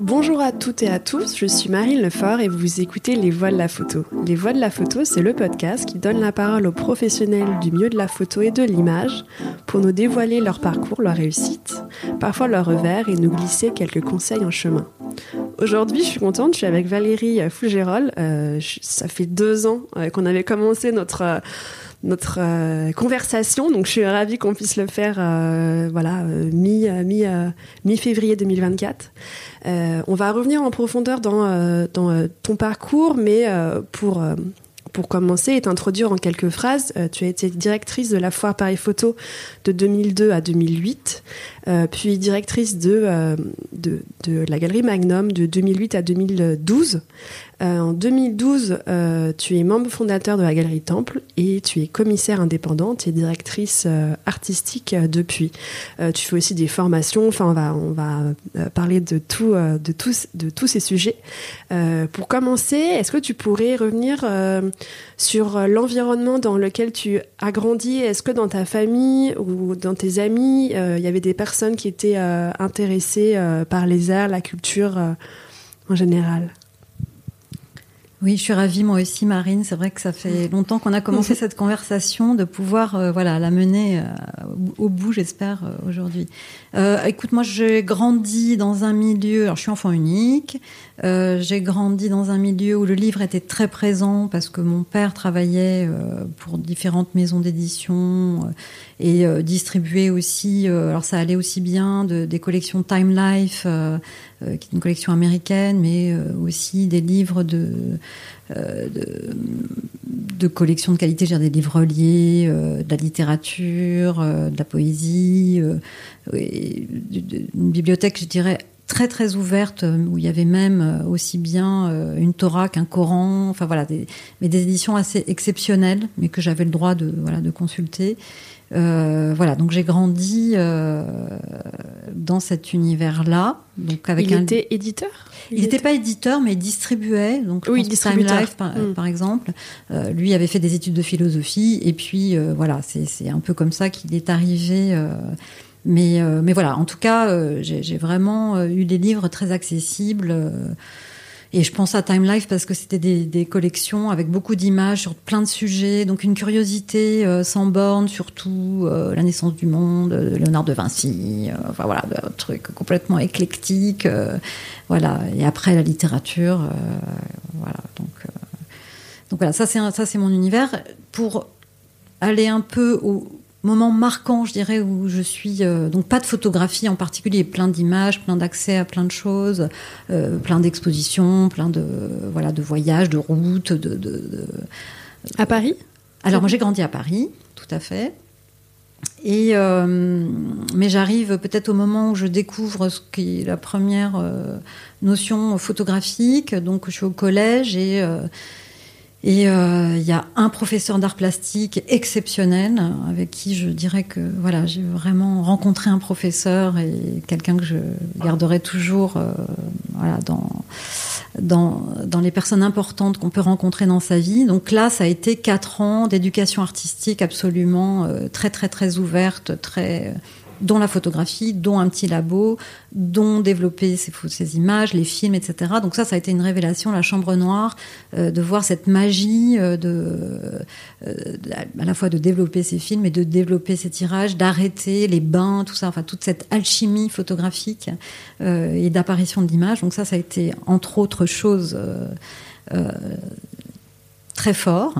Bonjour à toutes et à tous, je suis Marine Lefort et vous écoutez Les Voix de la photo. Les Voix de la photo, c'est le podcast qui donne la parole aux professionnels du milieu de la photo et de l'image pour nous dévoiler leur parcours, leur réussite, parfois leur revers et nous glisser quelques conseils en chemin. Aujourd'hui, je suis contente, je suis avec Valérie Fougérol. Euh, ça fait deux ans euh, qu'on avait commencé notre... Notre euh, conversation. Donc, je suis ravie qu'on puisse le faire, euh, voilà, euh, mi mi mi février 2024. on va revenir en profondeur dans dans ton parcours, mais pour pour commencer et t'introduire en quelques phrases, tu as été directrice de la foire Paris Photo de 2002 à 2008, puis directrice de, de, de, la galerie Magnum de 2008 à 2012. Euh, en 2012, euh, tu es membre fondateur de la Galerie Temple et tu es commissaire indépendante et directrice euh, artistique depuis. tu fais aussi des formations. Enfin, on va, on va parler de tout, de tous, de tous ces sujets. pour commencer, est-ce que tu pourrais revenir sur l'environnement dans lequel tu as grandi? Est-ce que dans ta famille ou dans tes amis, il y avait des personnes qui étaient intéressées par les arts, la culture en général oui, je suis ravie moi aussi, Marine. C'est vrai que ça fait longtemps qu'on a commencé cette conversation, de pouvoir euh, voilà la mener euh, au bout, j'espère euh, aujourd'hui. écoute, moi j'ai grandi dans un milieu. Alors je suis enfant unique. j'ai grandi dans un milieu où le livre était très présent parce que mon père travaillait pour différentes maisons d'édition et distribuait aussi. alors ça allait aussi bien de, des collections Time Life euh, qui est une collection américaine, mais euh, aussi des livres de, euh, de, de collections de qualité, je des livres liés, de la littérature, de la poésie, une bibliothèque, je dirais, très très ouverte où il y avait même aussi bien une Torah qu'un Coran, enfin voilà, mais des éditions assez exceptionnelles, mais que j'avais le droit de voilà de consulter. Euh, voilà, donc j'ai grandi euh, dans cet univers-là. Donc avec il était éditeur? Il n'était pas éditeur, mais il distribuait. Donc oui, distributeur. Life, par, exemple. Euh, lui avait fait des études de philosophie, et puis voilà, c'est un peu comme ça qu'il est arrivé. mais mais voilà, en tout cas, j'ai vraiment eu des livres très accessibles. Et je pense à Time Life parce que c'était des, collections avec beaucoup d'images sur plein de sujets, donc une curiosité euh, sans borne, surtout euh, la naissance du monde, euh, Léonard de Vinci, enfin voilà, un complètement éclectique, voilà. Et après la littérature, voilà. Donc, donc voilà, ça c'est mon univers. Pour aller un peu au, moment marquant, je dirais, où je suis euh, donc pas de photographie en particulier, plein d'images, plein d'accès à plein de choses, euh, plein d'expositions, plein de voilà de voyages, de routes, de, de, à Paris? Alors moi j'ai grandi à Paris, tout à fait. Et euh, mais j'arrive peut-être au moment où je découvre ce qui est la première notion photographique. Donc je suis au collège et et euh, il y a un professeur d'art plastique exceptionnel avec qui je dirais que voilà j'ai vraiment rencontré un professeur et quelqu'un que je garderai toujours euh, voilà dans dans dans les personnes importantes qu'on peut rencontrer dans sa vie. Donc là ça a été quatre ans d'éducation artistique absolument euh, très très très ouverte, très dont la photographie, dont un petit labo, dont développer ces, images, les films, etc. Donc ça, ça a été une révélation, la chambre noire, euh, de voir cette magie euh, euh, à la fois de développer ces films et de développer ces tirages, d'arrêter les bains, tout ça, enfin toute cette alchimie photographique et d'apparition d'images. Donc ça, ça a été entre autres choses très fort.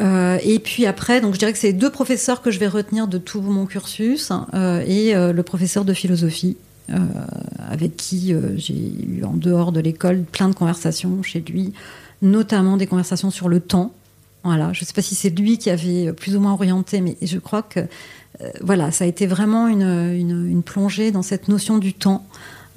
Euh, et puis après, donc je dirais que c'est deux professeurs que je vais retenir de tout mon cursus euh, et euh, le professeur de philosophie avec qui j'ai eu en dehors de l'école plein de conversations chez lui, notamment des conversations sur le temps. Voilà, je ne sais pas si c'est lui qui avait plus ou moins orienté, mais je crois que voilà, ça a été vraiment une, une, une plongée dans cette notion du temps.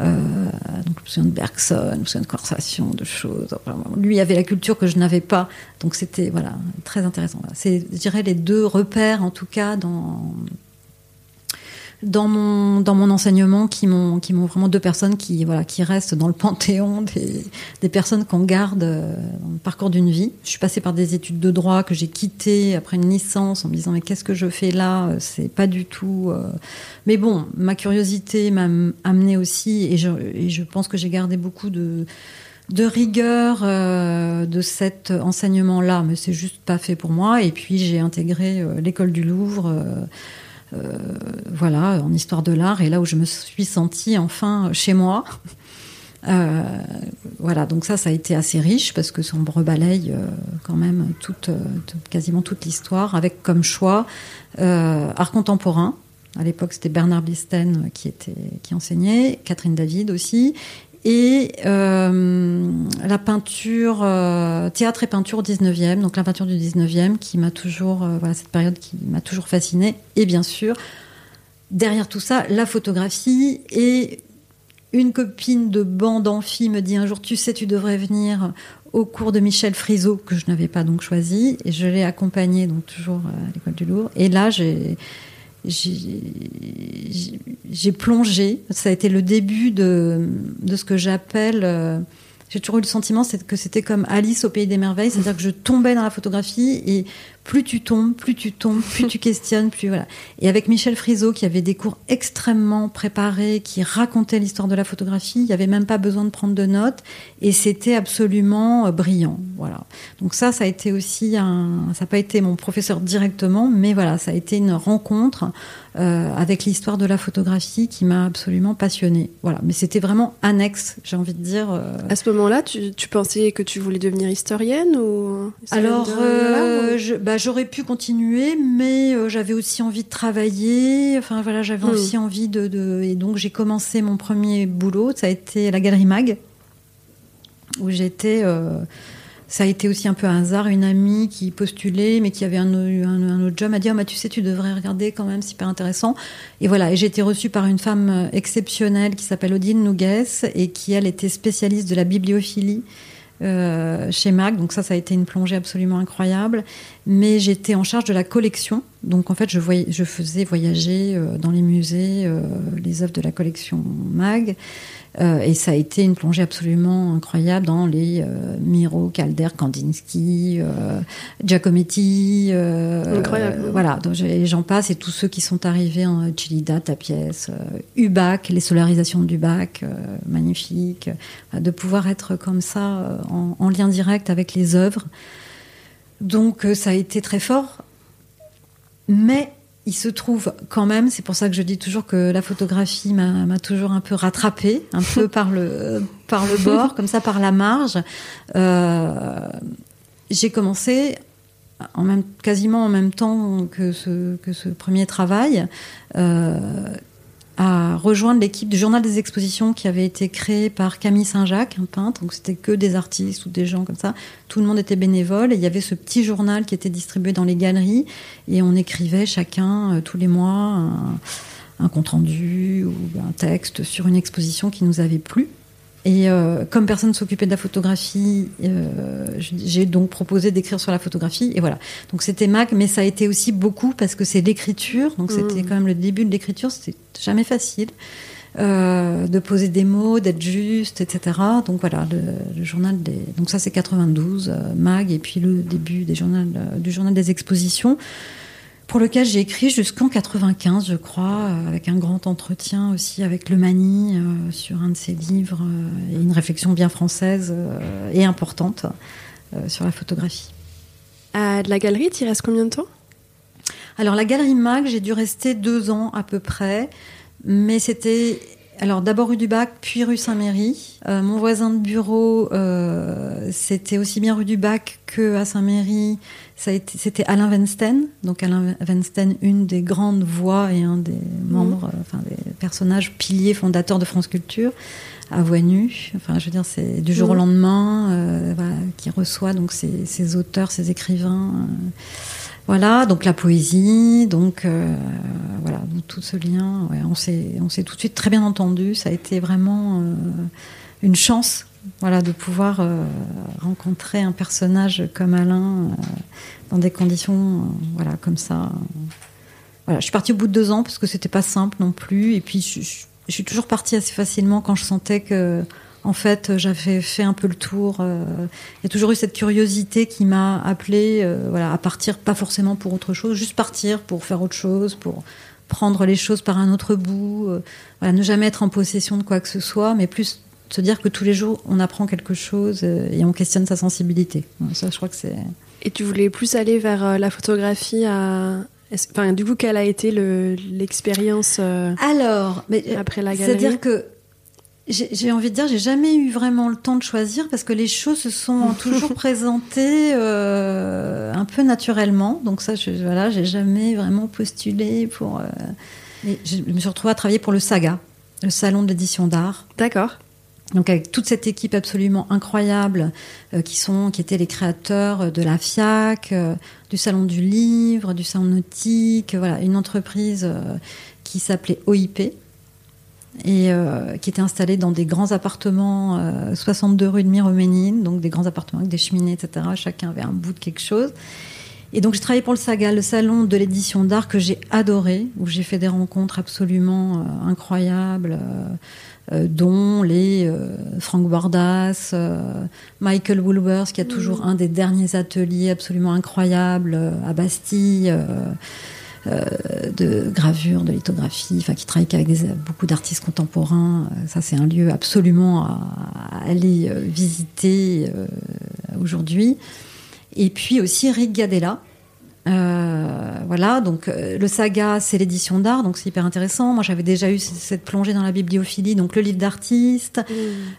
Euh, donc je me de Bergson, je me de conversations, de choses. lui avait la culture que je n'avais pas, donc c'était voilà très intéressant. C'est, je dirais, les deux repères en tout cas dans dans mon dans mon enseignement qui m'ont qui m'ont vraiment deux personnes qui voilà qui restent dans le panthéon des, des personnes qu'on garde euh, dans le parcours d'une vie. Je suis passée par des études de droit que j'ai quittées après une licence en me disant mais qu'est-ce que je fais là? Euh, C'est pas du tout. Euh. Mais bon, ma curiosité m'a amené aussi et je, et je pense que j'ai gardé beaucoup de de rigueur euh, de cet enseignement-là, mais c'est juste pas fait pour moi. Et puis j'ai intégré l'école du Louvre, voilà, en histoire de l'art, et là où je me suis sentie enfin chez moi. voilà, donc ça, ça a été assez riche parce que me rebalaye quand même toute, quasiment toute l'histoire, avec comme choix art contemporain. À l'époque, c'était Bernard Blisten qui, était, qui enseignait, Catherine David aussi, et euh, la peinture, euh, théâtre et peinture au 19e, donc la peinture du 19e qui m'a toujours, euh, voilà, cette période qui m'a toujours fascinée. Et bien sûr, derrière tout ça, la photographie. Et une copine de bande amphi me dit un jour, tu sais, tu devrais venir au cours de Michel Frisot, que je n'avais pas donc choisi. Et je l'ai accompagné, donc toujours à l'école du Louvre. Et là, j'ai j'ai plongé. Ça a été le début de, de ce que j'appelle. Euh, j'ai toujours eu le sentiment que c'était comme Alice au pays des merveilles, c'est-à-dire que je tombais dans la photographie et plus tu tombes, plus tu tombes, plus tu questionnes, plus voilà. Et avec Michel Frisot, qui avait des cours extrêmement préparés, qui racontait l'histoire de la photographie, il n'y avait même pas besoin de prendre de notes, et c'était absolument euh, brillant, voilà. Donc ça, ça a été aussi un, ça n'a pas été mon professeur directement, mais voilà, ça a été une rencontre euh, avec l'histoire de la photographie qui m'a absolument passionnée. Voilà, mais c'était vraiment annexe, j'ai envie de dire. Euh. À ce moment-là, tu, tu, pensais que tu voulais devenir historienne ou Alors, je, bah, j'aurais pu continuer, mais euh, j'avais aussi envie de travailler. Enfin voilà, j'avais hmm. aussi envie de, de, et donc j'ai commencé mon premier boulot. Ça a été la Galerie Mag, où j'étais. Euh, ça a été aussi un peu un hasard, une amie qui postulait, mais qui avait un, un, autre job, m'a dit oh, bah, Tu sais, tu devrais regarder quand même, super intéressant. Et voilà, et j'ai été reçue par une femme exceptionnelle qui s'appelle Odile Nougues et qui, elle, était spécialiste de la bibliophilie. Euh, chez Mag. Donc ça, ça a été une plongée absolument incroyable. Mais j'étais en charge de la collection. Donc en fait, je, faisais voyager euh, dans les musées euh, les œuvres de la collection Mag. Euh, et ça a été une plongée absolument incroyable dans les euh, Miro, Calder, Kandinsky, euh, Giacometti. Euh, incroyable. voilà, j'en passe et tous ceux qui sont arrivés en Chilida, ta pièce, Ubac, les solarisations d'Ubac, magnifique. de pouvoir être comme ça en, en, lien direct avec les œuvres. Donc ça a été très fort. Mais il se trouve quand même, c'est pour ça que je dis toujours que la photographie m'a toujours un peu rattrapée, un peu par le, par le bord, comme ça par la marge. Euh, j'ai commencé en même, quasiment en même temps que ce, que ce premier travail. Euh, à rejoindre l'équipe du Journal des Expositions qui avait été créé par Camille Saint-Jacques, un peintre. Donc c'était que des artistes ou des gens comme ça. Tout le monde était bénévole et il y avait ce petit journal qui était distribué dans les galeries et on écrivait chacun euh, tous les mois un, un compte rendu ou un texte sur une exposition qui nous avait plu. Et euh, comme personne s'occupait de la photographie, euh, j'ai donc proposé d'écrire sur la photographie. Et voilà. Donc c'était Mac, mais ça a été aussi beaucoup parce que c'est l'écriture. Donc c'était mmh. quand même le début de l'écriture. C'était jamais facile euh, de poser des mots, d'être juste, etc. Donc voilà, le, journal des. Donc ça c'est 92, euh, Mag, et puis le début des journal, euh, du journal des expositions pour lequel j'ai écrit jusqu'en 95, je crois, euh, avec un grand entretien aussi avec Le Mani euh, sur un de ses livres euh, et une réflexion bien française et importante sur la photographie. À la galerie, tu y restes combien de temps? Alors la galerie Mag, j'ai dû rester deux ans à peu près, mais c'était alors d'abord rue du Bac, puis rue Saint-Méry. mon voisin de bureau, c'était aussi bien rue du Bac que à Saint-Méry c'était Alain Weinstein, donc Alain Weinstein, une des grandes voix et un des membres, mhm. enfin des personnages piliers fondateurs de France Culture, à voix nue. Enfin, je veux dire, c'est du jour au mhm. lendemain, euh, qui reçoit donc ces, auteurs, ces écrivains. Euh, voilà, donc la poésie, donc euh, voilà, tout ce lien. on s'est, on s'est tout de suite très bien entendu. Ça a été vraiment une chance voilà, de pouvoir euh, rencontrer un personnage comme Alain euh, dans des conditions, euh, voilà, comme ça. voilà, je suis partie au bout de deux ans parce que c'était pas simple non plus. Et puis, je, je suis toujours partie assez facilement quand je sentais que, en fait, j'avais fait un peu le tour. Euh, il y a toujours eu cette curiosité qui m'a appelée, euh, voilà, à partir, pas forcément pour autre chose, juste partir pour faire autre chose, pour prendre les choses par un autre bout, euh, voilà, ne jamais être en possession de quoi que ce soit, mais plus se dire que tous les jours on apprend quelque chose et on questionne sa sensibilité. Ça, je crois que c'est. Et tu voulais plus aller vers la photographie à, Enfin, du coup, quelle a été l'expérience Alors, mais, après la galerie? C'est-à-dire que j'ai envie de dire, j'ai jamais eu vraiment le temps de choisir parce que les choses se sont toujours présentées euh, un peu naturellement. Donc ça, je, voilà, j'ai jamais vraiment postulé pour. Euh, je me suis retrouvée à travailler pour le Saga, le salon de l'édition d'art. D'accord. Donc avec toute cette équipe absolument incroyable euh, qui sont, qui étaient les créateurs de la FIAC, du salon du livre, du salon nautique, voilà, une entreprise qui s'appelait OIP et euh, qui était installé dans des grands appartements, 62 euh, rue de Miroménine, donc des grands appartements avec des cheminées, etc. Chacun avait un bout de quelque chose. Et donc j'ai travaillé pour le Saga, le salon de l'édition d'art que j'ai adoré, où j'ai fait des rencontres absolument euh, incroyables, dont les Frank Bordas, Michael Woolworth, qui a toujours mmh. un des derniers ateliers absolument incroyables à Bastille. Euh, de gravure, de lithographie, enfin qui travaille avec beaucoup d'artistes contemporains. Euh, ça, c'est un lieu absolument à, aller euh, visiter aujourd'hui. Et puis aussi Rick Gadella. voilà, donc le saga, c'est l'édition d'art, donc c'est hyper intéressant. Moi, j'avais déjà eu cette plongée dans la bibliophilie, donc le livre d'artiste,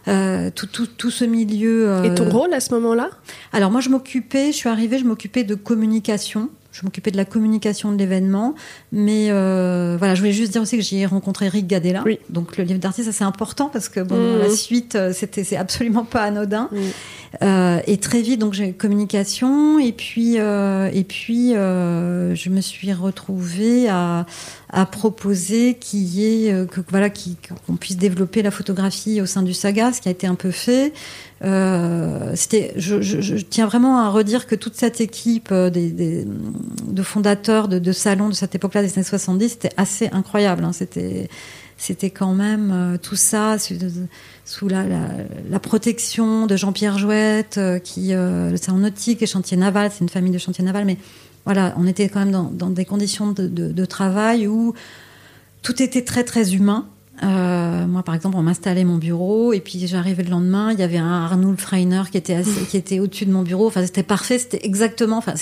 mmh. tout, tout, tout, ce milieu. Et ton rôle à ce moment-là? Alors moi, je m'occupais, je suis arrivée, je m'occupais de communication je m'occupais de la communication de l'événement. Mais euh, voilà, je voulais juste dire aussi que j'ai rencontré Rick Gadella. Donc le livre d'artiste, c'est important parce que bon, mmh. la suite, euh, c'était c'est absolument pas anodin. Mmh. Euh, et très vite, donc j'ai communication. Et puis et puis je me suis retrouvée à à proposer qu'il y ait que voilà qu'on puisse développer la photographie au sein du saga, ce qui a été un peu fait. Euh, c'était, je, je, je, tiens vraiment à redire que toute cette équipe euh, des, des, de fondateurs de, de salons de cette époque-là, des années 70, c'était assez incroyable. Hein. C'était, c'était quand même euh, tout ça sous, la, protection de Jean-Pierre Jouette, qui euh, le salon nautique et chantier naval, c'est une famille de chantier naval, mais voilà, on était quand même dans, des conditions de travail où tout était très très humain. Euh, moi, par exemple, on m'installait mon bureau et puis j'arrivais le lendemain, il y avait un Arnold Freiner qui était qui était au-dessus de mon bureau. Enfin, c'était parfait, c'était exactement. Enfin,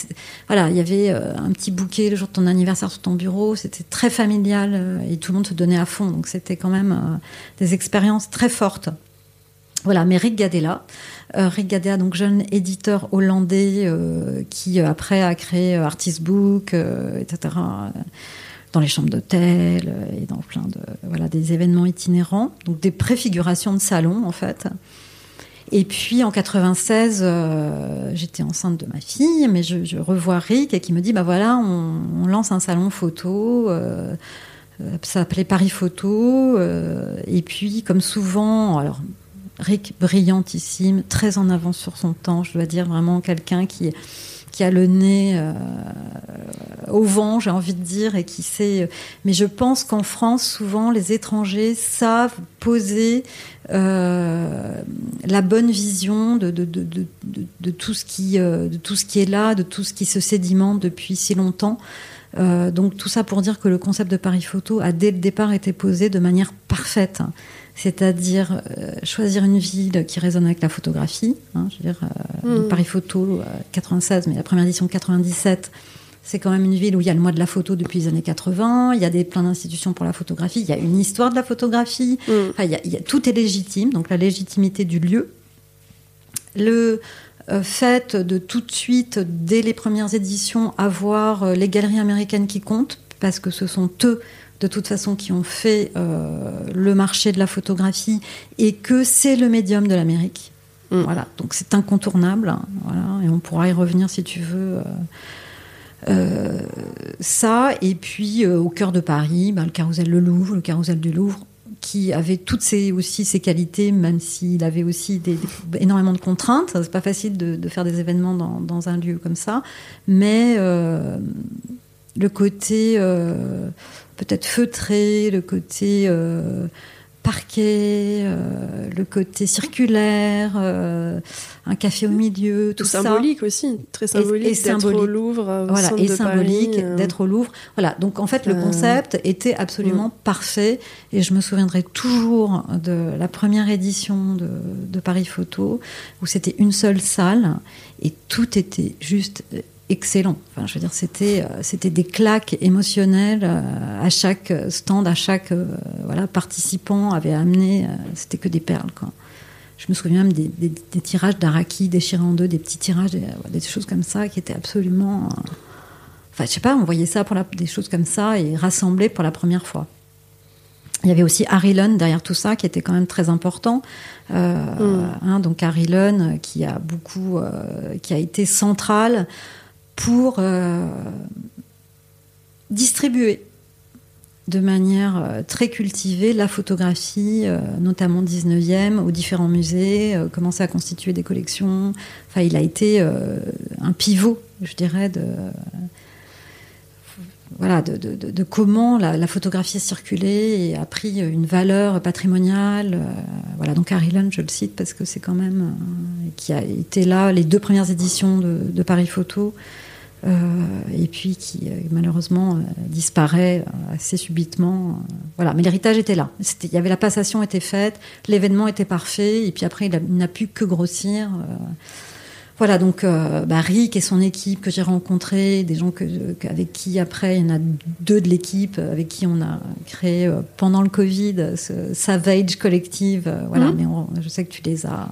voilà, il y avait euh, un petit bouquet le jour de ton anniversaire sur ton bureau. C'était très familial euh, et tout le monde se donnait à fond. Donc, c'était quand même des expériences très fortes. Voilà, mais Rick Gadella, Rick Gadella, donc jeune éditeur hollandais qui après a créé Artist Book, etc dans les chambres d'hôtel euh, et dans plein de voilà des événements itinérants, donc des préfigurations de salon en fait. Et puis en 96, euh, j'étais enceinte de ma fille, mais je, revois Rick et qui me dit bah voilà, on, lance un salon photo. Euh, ça s'appelait Paris Photo. Et puis, comme souvent, alors Rick brillantissime, très en avance sur son temps, je dois dire vraiment quelqu'un qui qui a le nez euh, au vent, j'ai envie de dire, et qui sait. Mais je pense qu'en France, souvent, les étrangers savent poser euh, la bonne vision de, tout ce qui, euh, est là, de tout ce qui se sédimente depuis si longtemps. Euh, donc tout ça pour dire que le concept de Paris Photo a dès le départ été posé de manière parfaite c'est-à-dire euh, choisir une ville qui résonne avec la photographie. Hein, je veux dire, euh, mmh. Paris Photo, 96, euh, mais la première édition 97, c'est quand même une ville où il y a le mois de la photo depuis les années 80, il y a des, plein d'institutions pour la photographie, il y a une histoire de la photographie, mmh. enfin, il, y a, il y a, tout est légitime, donc la légitimité du lieu. Le fait de tout de suite, dès les premières éditions, avoir les galeries américaines qui comptent, parce que ce sont eux de toute façon qui ont fait euh, le marché de la photographie et que c'est le médium de l'Amérique. Mm. Voilà, donc c'est incontournable. Hein, voilà, et on pourra y revenir si tu veux. Euh, euh, ça, et puis au cœur de Paris, ben, le carrousel Le Louvre, le carrousel du Louvre, qui avait toutes ses, aussi ses qualités, même s'il avait aussi des, énormément de contraintes. C'est pas facile de, de, faire des événements dans, dans, un lieu comme ça, mais le côté peut-être feutré, le côté parquet, euh, le côté circulaire, euh, un café au milieu, tout ça. Symbolique aussi, très symbolique d'être au Louvre. Au voilà, et symbolique euh. d'être au Louvre. Voilà, donc en fait le concept était absolument mm. parfait et je me souviendrai toujours de la première édition de, de Paris Photo où c'était une seule salle et tout était juste excellent. Enfin, je veux dire, c'était euh, c'était des claques émotionnelles euh, à chaque stand, à chaque euh, voilà participant avait amené. c'était que des perles. Quoi. Je me souviens même des, tirages d'Araki déchirés en deux, des petits tirages, des, choses comme ça qui étaient absolument. enfin, je sais pas, on voyait ça pour des choses comme ça et rassemblés pour la première fois. Il y avait aussi Harry Lunn derrière tout ça, qui était quand même très important. Euh, mm. hein, donc Harry Lunn, qui a beaucoup, qui a été central pour euh, distribuer de manière euh, très cultivée la photographie, euh, notamment 19e, aux différents musées, commencer à constituer des collections. Enfin, il a été un pivot, je dirais, de, voilà, de, comment la, photographie a circulé et a pris une valeur patrimoniale. voilà, donc Harry Lund, je le cite parce que c'est quand même qui a été là les deux premières éditions de Paris Photo. Euh, et puis qui euh, malheureusement euh, disparaît assez subitement. voilà, mais l'héritage était là. il y avait la passation était faite, l'événement était parfait, et puis après il n'a pu que grossir. Voilà, donc bah, Rick et son équipe que j'ai rencontrés, des gens que, avec qui après, il y en a deux de l'équipe avec qui on a créé pendant le Covid ce Savage Collective. voilà, mmh. mais je sais que tu les as,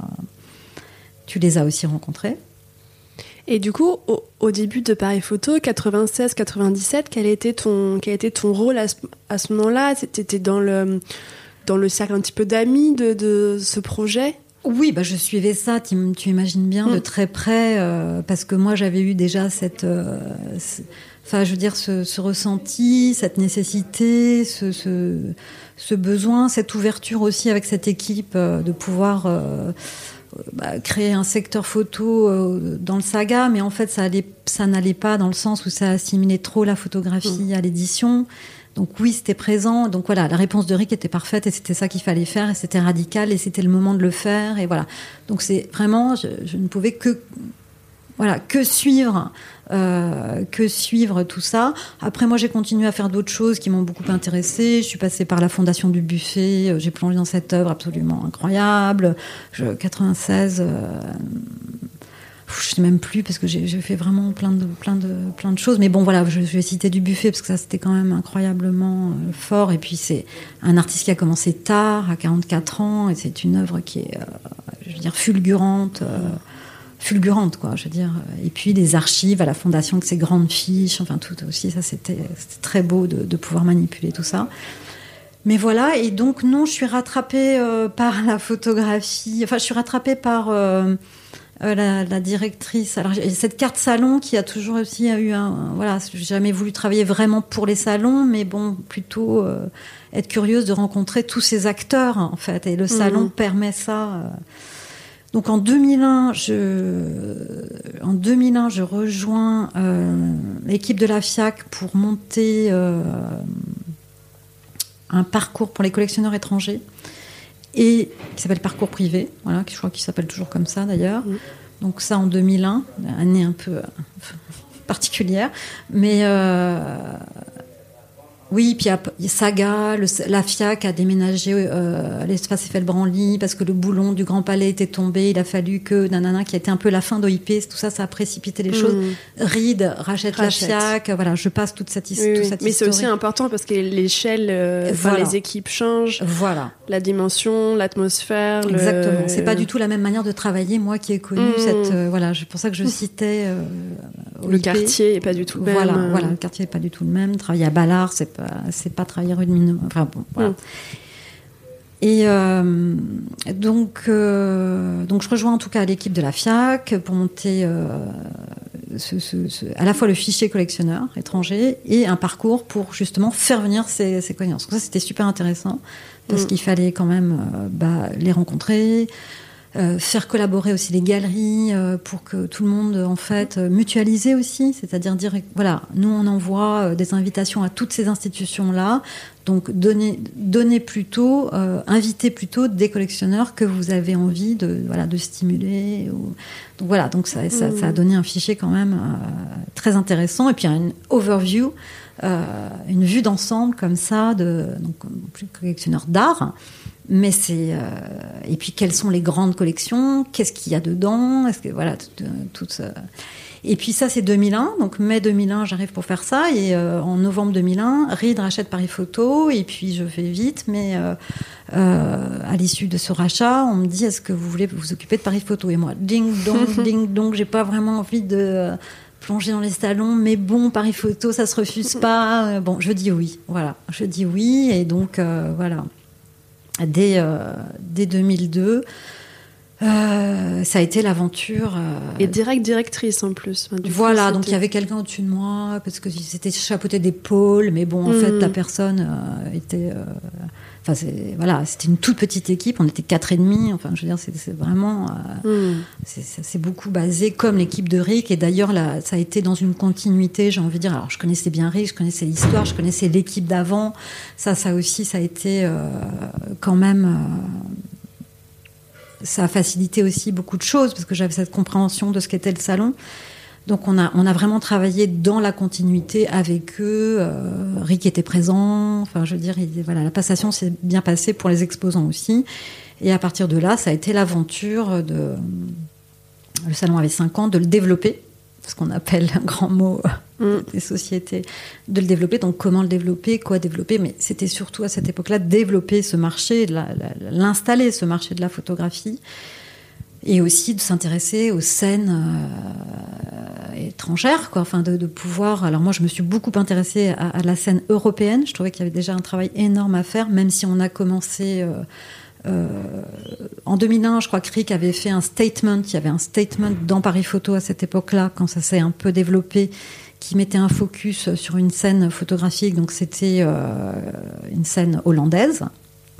tu les as aussi rencontrés. Et du coup, au, début de Paris Photo, 96-97, quel était ton, quel était ton rôle à ce, moment-là? T'étais dans le, dans le cercle un petit peu d'amis de, ce projet? Oui, bah je suivais ça, tu, imagines bien, de mm. très près, euh, parce que moi j'avais eu déjà cette, euh, enfin je veux dire ce, ressenti, cette nécessité, ce, ce, besoin, cette ouverture aussi avec cette équipe euh, de pouvoir bah, créer un secteur photo euh, dans le saga, mais en fait, ça, allait, ça n'allait pas dans le sens où ça assimilait trop la photographie mm. à l'édition. Donc oui, c'était présent. Donc voilà, la réponse de Rick était parfaite et c'était ça qu'il fallait faire et c'était radical et c'était le moment de le faire et voilà. Donc c'est vraiment, je ne pouvais que voilà, que suivre, euh, que suivre tout ça. Après, moi, j'ai continué à faire d'autres choses qui m'ont beaucoup intéressée. Je suis passée par la Fondation du Buffet. Euh, j'ai plongé dans cette œuvre absolument incroyable. Je, 96. Euh, je sais même plus parce que j'ai fait vraiment plein de, plein, de, plein de choses. Mais bon, voilà, je, vais citer du buffet parce que ça, c'était quand même incroyablement fort. Et puis, c'est un artiste qui a commencé tard, à 44 ans, et c'est une œuvre qui est, je veux dire, fulgurante fulgurante, quoi, je veux dire. Et puis des archives à la fondation avec ces grandes fiches, enfin tout aussi, ça c'était très beau de, pouvoir manipuler tout ça. Mais voilà, et donc non, je suis rattrapée euh, par la photographie, enfin je suis rattrapée par euh, euh, la, directrice. Alors cette carte salon qui a toujours aussi eu un, voilà, j'ai jamais voulu travailler vraiment pour les salons, mais bon, plutôt être curieuse de rencontrer tous ces acteurs en fait, et le salon mmh. permet ça. Donc en 2001, je, en 2001, je rejoins euh, l'équipe de la FIAC pour monter euh, un parcours pour les collectionneurs étrangers et qui s'appelle parcours privé, voilà, je crois qu'il s'appelle toujours comme ça d'ailleurs. Donc ça en 2001, année un peu euh, particulière, mais oui, puis il y a Saga, la FIAC a déménagé euh, à l'espace Eiffel Branly parce que le boulon du Grand Palais était tombé. Il a fallu que nanana, qui a été un peu la fin d'OIP, tout ça, ça a précipité les choses. Hmm. Reed rachète, la FIAC. Voilà, je passe toute cette, histoire. Mais c'est aussi important parce que l'échelle, euh, les équipes changent. Voilà. La dimension, l'atmosphère. Exactement. C'est pas du tout la même manière de travailler. Moi, qui ai connu hmm. cette, euh, voilà, c'est pour ça que je citais le quartier est pas du tout le même. Voilà, voilà, le quartier est pas du tout le même. Travailler à Ballard, c'est c'est pas travailler rue de Minot. Enfin bon, voilà. Mm. Et euh, donc, euh, donc, je rejoins en tout cas l'équipe de la FIAC pour monter euh, à la fois le fichier collectionneur étranger et un parcours pour justement faire venir ces, ces connaissances. Donc ça, c'était super intéressant parce mm. qu'il fallait quand même bah, les rencontrer, euh, faire collaborer aussi les galeries euh, pour que tout le monde, en fait, euh, mutualiser aussi, c'est-à-dire dire, voilà, nous on envoie des invitations à toutes ces institutions-là, donc donner, donner plutôt, inviter plutôt des collectionneurs que vous avez envie de, voilà, de stimuler. Donc voilà, donc ça, ça, a mmh. donné un fichier quand même très intéressant, et puis une overview. une vue d'ensemble comme ça de donc collectionneur d'art mais c'est euh, et puis quelles sont les grandes collections? Qu'est-ce qu'il y a dedans? Est-ce que voilà tout, euh, Et puis ça c'est 2001, donc mai 2001 j'arrive pour faire ça. Et euh, en novembre 2001 Reed rachète Paris Photo. Et puis je fais vite, mais à l'issue de ce rachat on me dit est-ce que vous voulez vous occuper de Paris Photo? Et moi ding dong ding dong. J'ai pas vraiment envie de plonger dans les salons, mais bon, Paris Photo, ça se refuse pas. Bon, je dis oui, voilà, je dis oui, et donc voilà dès, euh, dès 2002. Euh, ça a été l'aventure. Euh, Et direct directrice en plus. voilà, donc il y avait quelqu'un au-dessus de moi parce que c'était chapeauté d'épaule, mais bon, en fait, la personne était. Enfin, c'est voilà, c'était une toute petite équipe. On était quatre et demi. Enfin, je veux dire, c'est vraiment. Hmm. C'est beaucoup basé comme l'équipe de Rick. Et d'ailleurs, ça a été dans une continuité. J'ai envie de dire. Alors, je connaissais bien Rick, je connaissais l'histoire, je connaissais l'équipe d'avant. Ça, ça aussi, ça a été quand même ça a facilité aussi beaucoup de choses parce que j'avais cette compréhension de ce qu'était le salon. Donc on a, on a vraiment travaillé dans la continuité avec eux. Euh, Rick était présent. Enfin, je veux dire, voilà, la passation s'est bien passée pour les exposants aussi. Et à partir de là, ça a été l'aventure de. Le salon avait 5 ans, de le développer ce qu'on appelle un grand mot mm. des sociétés, de le développer. Donc comment le développer, quoi développer, mais c'était surtout à cette époque-là développer ce marché, l'installer, ce marché de la photographie, et aussi de s'intéresser aux scènes euh, étrangères, quoi. Enfin, de, pouvoir. Alors moi, je me suis beaucoup intéressée à, la scène européenne. Je trouvais qu'il y avait déjà un travail énorme à faire, même si on a commencé. Euh, euh, en 2001, je crois que Rick avait fait un statement. Il y avait un statement dans Paris Photo à cette époque-là, quand ça s'est un peu développé, qui mettait un focus sur une scène photographique. Donc c'était une scène hollandaise.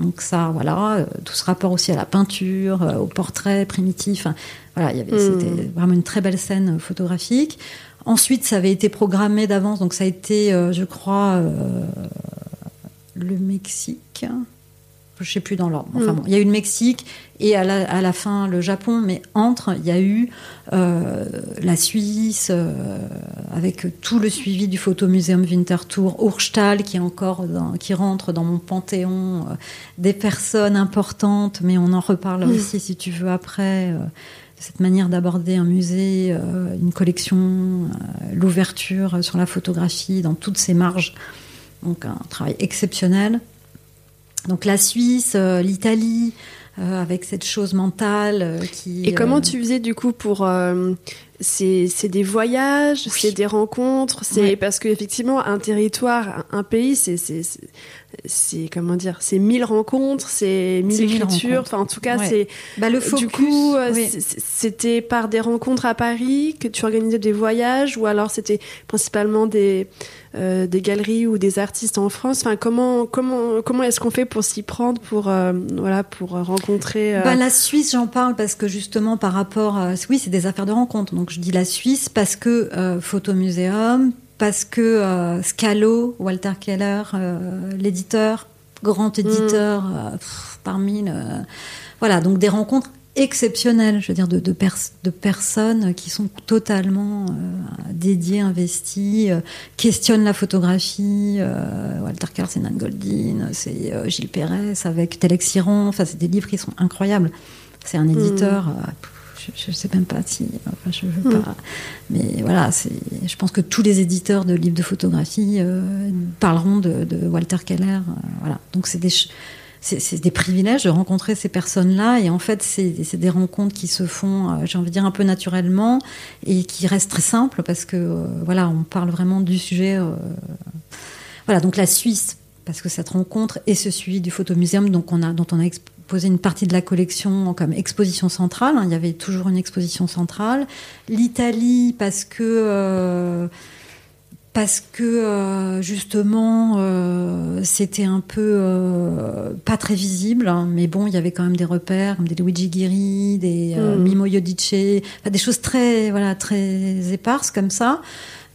Donc ça, voilà, euh, tout ce rapport aussi à la peinture, au portrait primitif. voilà, il y avait, hmm. c'était vraiment une très belle scène photographique. Ensuite, ça avait été programmé d'avance, donc ça a été, je crois, le Mexique je sais plus dans l'ordre. Enfin, mm. il y a eu le Mexique et à la, fin le Japon, mais entre, il y a eu euh, la Suisse euh, avec tout le suivi du Photomuseum Winterthur, Urstahl qui est encore qui rentre dans mon panthéon euh, des personnes importantes, mais on en reparle mm. aussi si tu veux après. cette manière d'aborder un musée, une collection, l'ouverture sur la photographie dans toutes ses marges. Donc un travail exceptionnel. Donc la Suisse, euh, l'Italie, euh, avec cette chose mentale euh, qui. Et comment tu faisais du coup pour c'est des voyages, c'est des rencontres, c'est parce qu'effectivement un territoire, un, pays, c'est c'est comment dire, c'est mille rencontres, c'est mille écritures. Enfin, en tout cas, c'est bah, le focus. Du coup, c'était par des rencontres à Paris que tu organisais des voyages, ou alors c'était principalement des euh, des galeries ou des artistes en France? Enfin, comment comment comment est-ce qu'on fait pour s'y prendre, pour euh, voilà, pour rencontrer euh, bah, La Suisse, j'en parle parce que justement par rapport, à... oui, c'est des affaires de rencontres. Donc je dis la Suisse parce que Photomuséum, parce que Scalo, Walter Keller, l'éditeur, grand éditeur, mm. parmi voilà, donc des rencontres exceptionnel, je veux dire, de, de, de personnes qui sont totalement euh, dédiées, investies, euh, questionnent la photographie. Euh, Walter Kerr, c'est Nan Goldin, c'est Gilles Pérez avec Telex Iran. Enfin, c'est des livres qui sont incroyables. C'est un éditeur. Hmm. Je ne sais même pas si. Enfin, je veux hmm. pas. Mais voilà, je pense que tous les éditeurs de livres de photographie parleront de, de, Walter Keller. voilà. Donc, c'est des c'est des privilèges de rencontrer ces personnes-là. Et en fait, c'est des rencontres qui se font, euh, j'ai envie de dire, un peu naturellement et qui restent très simples parce que, euh, voilà, on parle vraiment du sujet. Euh, voilà, donc la Suisse, parce que cette rencontre et ce suivi du photomuséum donc on a, dont on a exposé une partie de la collection comme exposition centrale. Hein, il y avait toujours une exposition centrale. L'Italie, parce que parce que euh, justement euh, c'était un peu euh, pas très visible, hein, mais bon, il y avait quand même des repères comme des Luigi Guiri, des Mm. Mimo enfin, des choses très voilà très éparses comme ça.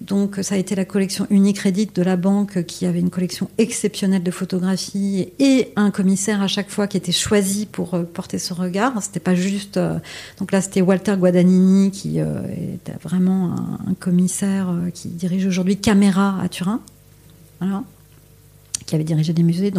Donc ça a été la collection Unicredit de la banque qui avait une collection exceptionnelle de photographies et un commissaire à chaque fois qui était choisi pour euh, porter ce regard. C'était pas juste. euh, donc là c'était Walter Guadagnini qui euh, est vraiment un, commissaire euh, qui dirige aujourd'hui Caméra à Turin, qui avait dirigé des musées.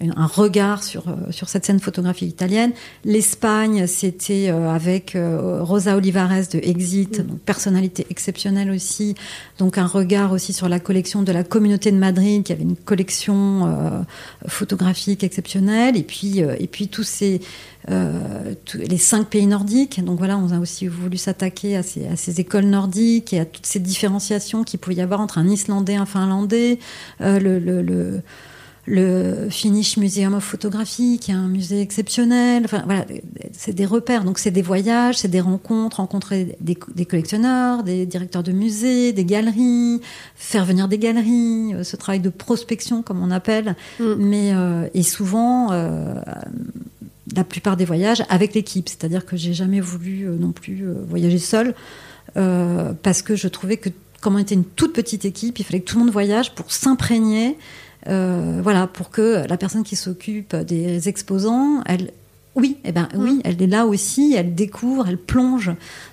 Un regard sur, euh, sur cette scène photographique italienne. L'Espagne, c'était euh, avec euh, Rosa Olivares de Exit, donc personnalité exceptionnelle aussi. Donc un regard aussi sur la collection de la communauté de Madrid, qui avait une collection euh, photographique exceptionnelle. Et puis, euh, et puis tous ces euh, tous- les cinq pays nordiques. Donc voilà, on a aussi voulu s'attaquer à ces, à ces écoles nordiques et à toutes ces différenciations qu'il pouvait y avoir entre un Islandais un Finlandais. Euh, le, le, le le Finnish Museum of Photography, qui est un musée exceptionnel. Enfin, voilà, c'est des repères. Donc, c'est des voyages, c'est des rencontres, rencontrer des, des collectionneurs, des directeurs de musées, des galeries, faire venir des galeries, euh, ce travail de prospection, comme on appelle. Mm. Mais, euh, et souvent, euh, la plupart des voyages avec l'équipe. C'est-à-dire que j'ai jamais voulu euh, non plus euh, voyager seule, euh, parce que je trouvais que, comme on était une toute petite équipe, il fallait que tout le monde voyage pour s'imprégner euh, voilà, pour que la personne qui s'occupe des exposants, elle, oui, eh ben, oui, elle est là aussi, elle découvre, elle plonge,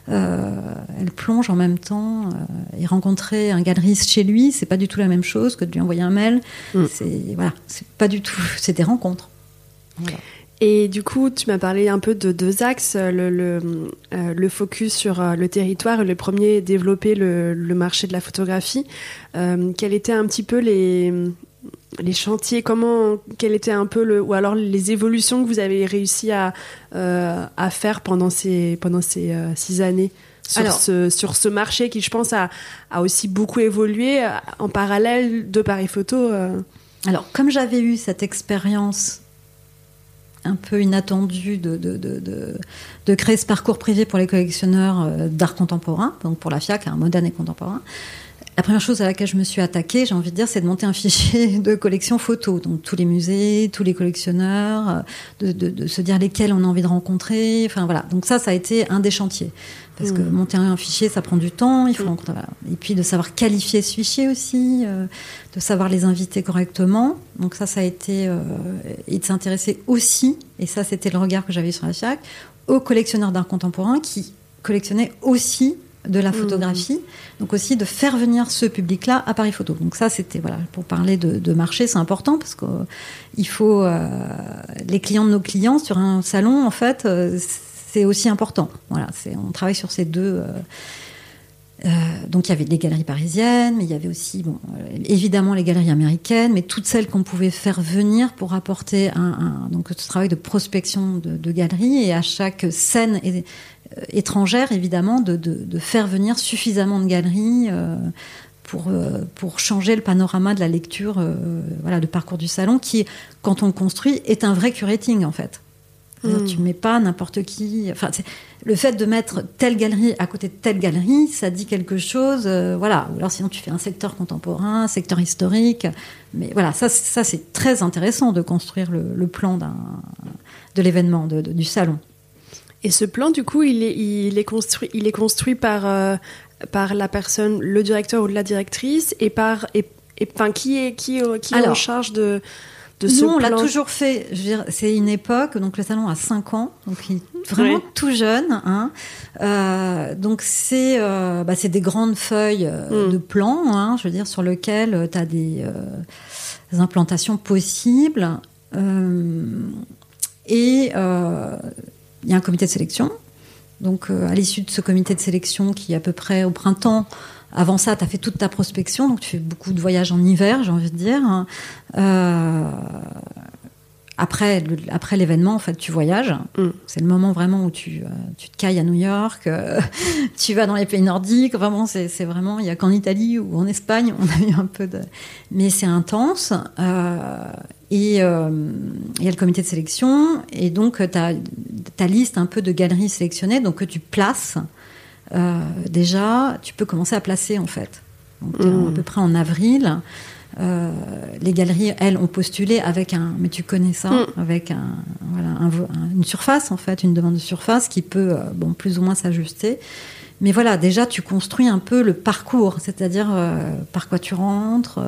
euh, elle plonge en même temps. euh, et rencontrer un galeriste chez lui, c'est pas du tout la même chose que de lui envoyer un mail. Mm. C'est voilà, c'est pas du tout, c'est des rencontres. Voilà. Et du coup, tu m'as parlé un peu de deux axes, le, le, euh, le focus sur le territoire et le premier, développer le, le marché de la photographie. Quels étaient un petit peu les, les chantiers, comment, quel était un peu le, ou alors les évolutions que vous avez réussi à, euh, à faire pendant ces, pendant ces euh, six années sur, Alors- ce, sur ce marché qui, je pense, a, a aussi beaucoup évolué euh, en parallèle de Paris Photo. euh. Alors, comme j'avais eu cette expérience un peu inattendue de, de, de, de, de créer ce parcours privé pour les collectionneurs d'art contemporain, donc pour la FIAC, un moderne et contemporain, la première chose à laquelle je me suis attaquée, j'ai envie de dire, c'est de monter un fichier de collection photo. Donc tous les musées, tous les collectionneurs, euh, de, de, de se dire lesquels on a envie de rencontrer. Enfin voilà. Donc ça, ça a été un des chantiers. Parce que Mmh. monter un fichier, ça prend du temps. Il faut Mmh. rencontrer- voilà. Et puis de savoir qualifier ce fichier aussi, euh, de savoir les inviter correctement. Donc ça, ça a été euh, et de s'intéresser aussi. Et ça, c'était le regard que j'avais sur la FIAC aux collectionneurs d'art contemporain qui collectionnaient aussi de la photographie, donc aussi de faire venir ce public-là à Paris Photo. Donc ça, c'était voilà pour parler de, de marché, c'est important parce qu'il faut euh, les clients de nos clients sur un salon, en fait, euh, c'est aussi important. Voilà, c'est on travaille sur ces deux. euh, euh, donc il y avait les galeries parisiennes, mais il y avait aussi, bon, euh, évidemment les galeries américaines, mais toutes celles qu'on pouvait faire venir pour apporter un, un- donc ce travail de prospection de, de galeries et à chaque scène euh, étrangère, évidemment, de, de- de faire venir suffisamment de galeries euh, pour, euh, pour changer le panorama de la lecture, euh, voilà, de parcours du salon, qui, quand on le construit, est un vrai curating en fait. C'est-à-dire, Mm. Tu mets pas n'importe qui. Enfin, le fait de mettre telle galerie à côté de telle galerie, ça dit quelque chose. euh, voilà. Ou alors sinon tu fais un secteur contemporain, un secteur historique. Mais voilà, ça, c'est- ça c'est très intéressant de construire le, le plan de l'événement, du salon. Et ce plan, du coup, il est, il est construit, il est construit par, euh, par la personne, le directeur ou la directrice, et par, et, et- enfin, qui est, qui, est- qui est en charge de, de ce Nous, on l'a plan toujours fait. Je veux dire, c'est une époque, donc le salon a 5 ans, donc il est vraiment Oui. tout jeune. Hein. Euh, donc c'est euh, bah, c'est des grandes feuilles euh, Mm. de plans, hein, je veux dire, sur lesquelles tu as des, euh, des implantations possibles. Euh, et euh, il y a un comité de sélection. Donc, euh, à l'issue de ce comité de sélection, qui à peu près au printemps, avant ça, tu as fait toute ta prospection, donc tu fais beaucoup de voyages en hiver, j'ai envie de dire. hein. Euh, après, le- après l'événement, en fait, tu voyages. Mm. C'est le moment vraiment où tu, euh, tu te cailles à New York, euh, tu vas dans les pays nordiques. Vraiment, c'est c'est vraiment, il n'y a qu'en Italie ou en Espagne, on a eu un peu de. Mais c'est intense. euh, et il y a le comité de sélection. Et donc, tu as ta liste un peu de galeries sélectionnées, donc que tu places. Déjà, tu peux commencer à placer, en fait. donc à peu près en avril. Les galeries, elles, ont postulé avec un, mais tu connais ça, avec un, voilà, une surface en fait, une demande de surface qui peut, bon, plus ou moins s'ajuster. Mais voilà, déjà, tu construis un peu le parcours, c'est-à-dire par quoi tu rentres,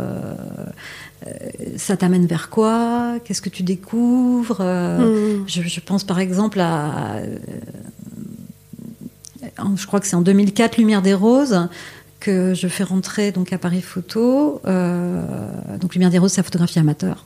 euh, ça t'amène vers quoi Qu'est-ce que tu découvres euh, mm. je, pense par exemple à. Euh, je crois que c'est en 2004, Lumière des Roses que je fais rentrer donc à Paris Photo. donc Lumière des Roses, c'est la photographie amateur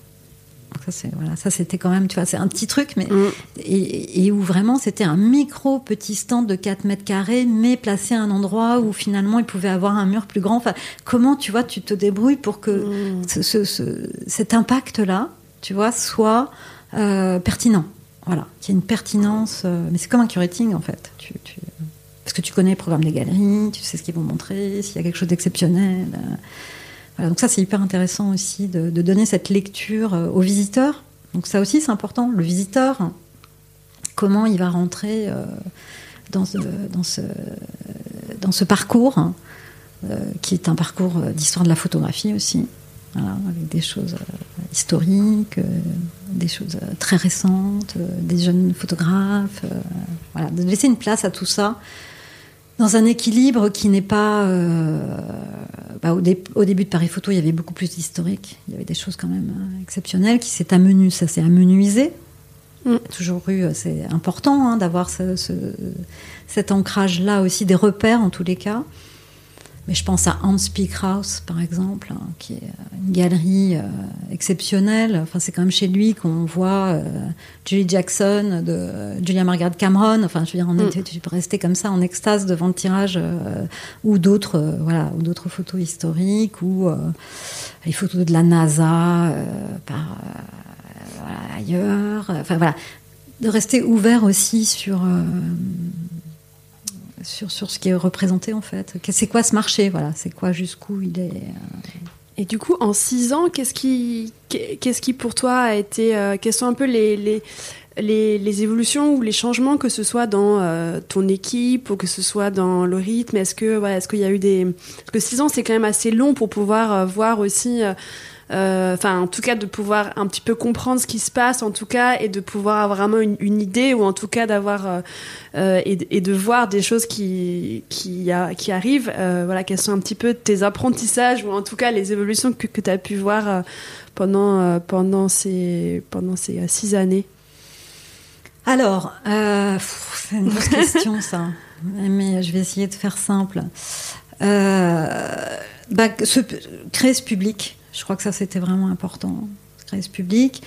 ça, c'est, voilà, ça c'était quand même, tu vois, c'est un petit truc, mais mm. et, où vraiment c'était un micro petit stand de 4 mètres carrés, mais placé à un endroit où finalement il pouvait avoir un mur plus grand. Enfin, comment tu vois, tu te débrouilles pour que mm. ce, cet impact-là, tu vois, soit euh, pertinent. Voilà, qu'il y ait une pertinence. Euh, mais c'est comme un curating en fait. Tu, parce que tu connais le programme des galeries, tu sais ce qu'ils vont montrer, s'il y a quelque chose d'exceptionnel. Euh, donc ça, c'est hyper intéressant aussi de, donner cette lecture euh, aux visiteurs. Donc ça aussi, c'est important. Le visiteur, comment il va rentrer euh, dans, ce, dans, ce, dans ce parcours, hein, qui est un parcours d'histoire de la photographie aussi, avec des choses historiques, des choses très récentes, des jeunes photographes. voilà, de laisser une place à tout ça dans un équilibre qui n'est pas. Euh, bah, au, début de Paris Photo, il y avait beaucoup plus d'historique. Il y avait des choses quand même euh, exceptionnelles qui s'est amenu, ça s'est amenuisé. Mm. Toujours eu, euh, c'est important hein, d'avoir ce, cet ancrage-là aussi, des repères en tous les cas. Mais je pense à Hans House, par exemple, hein, qui est une galerie euh, exceptionnelle. Enfin, c'est quand même chez lui qu'on voit euh, Julie Jackson, de Julia Margaret Cameron. Enfin, je veux dire, on mm. tu peux rester comme ça en extase devant le tirage euh, ou d'autres, voilà, ou d'autres photos historiques ou les photos de la NASA par ailleurs. Enfin voilà, de rester ouvert aussi sur sur, sur ce qui est représenté en fait. C'est quoi ce marché Voilà, c'est quoi jusqu'où il est. Euh, Et du coup, en six ans, qu'est-ce qui, qui pour toi a été, euh, quelles sont un peu les, les, les, évolutions ou les changements, que ce soit dans euh, ton équipe ou que ce soit dans le rythme? Est-ce est-ce qu'il y a eu des, parce que six ans, c'est quand même assez long pour pouvoir voir aussi euh, enfin en tout cas de pouvoir un petit peu comprendre ce qui se passe en tout cas et de pouvoir avoir vraiment une, idée ou en tout cas d'avoir euh, euh, et, de voir des choses qui qui, qui arrivent voilà quels sont un petit peu tes apprentissages ou en tout cas les évolutions que, que tu as pu voir pendant pendant ces pendant ces six années. Alors c'est une grosse question ça. Mais je vais essayer de faire simple. Bah, créer ce public je crois que ça, c'était vraiment important, créer ce public.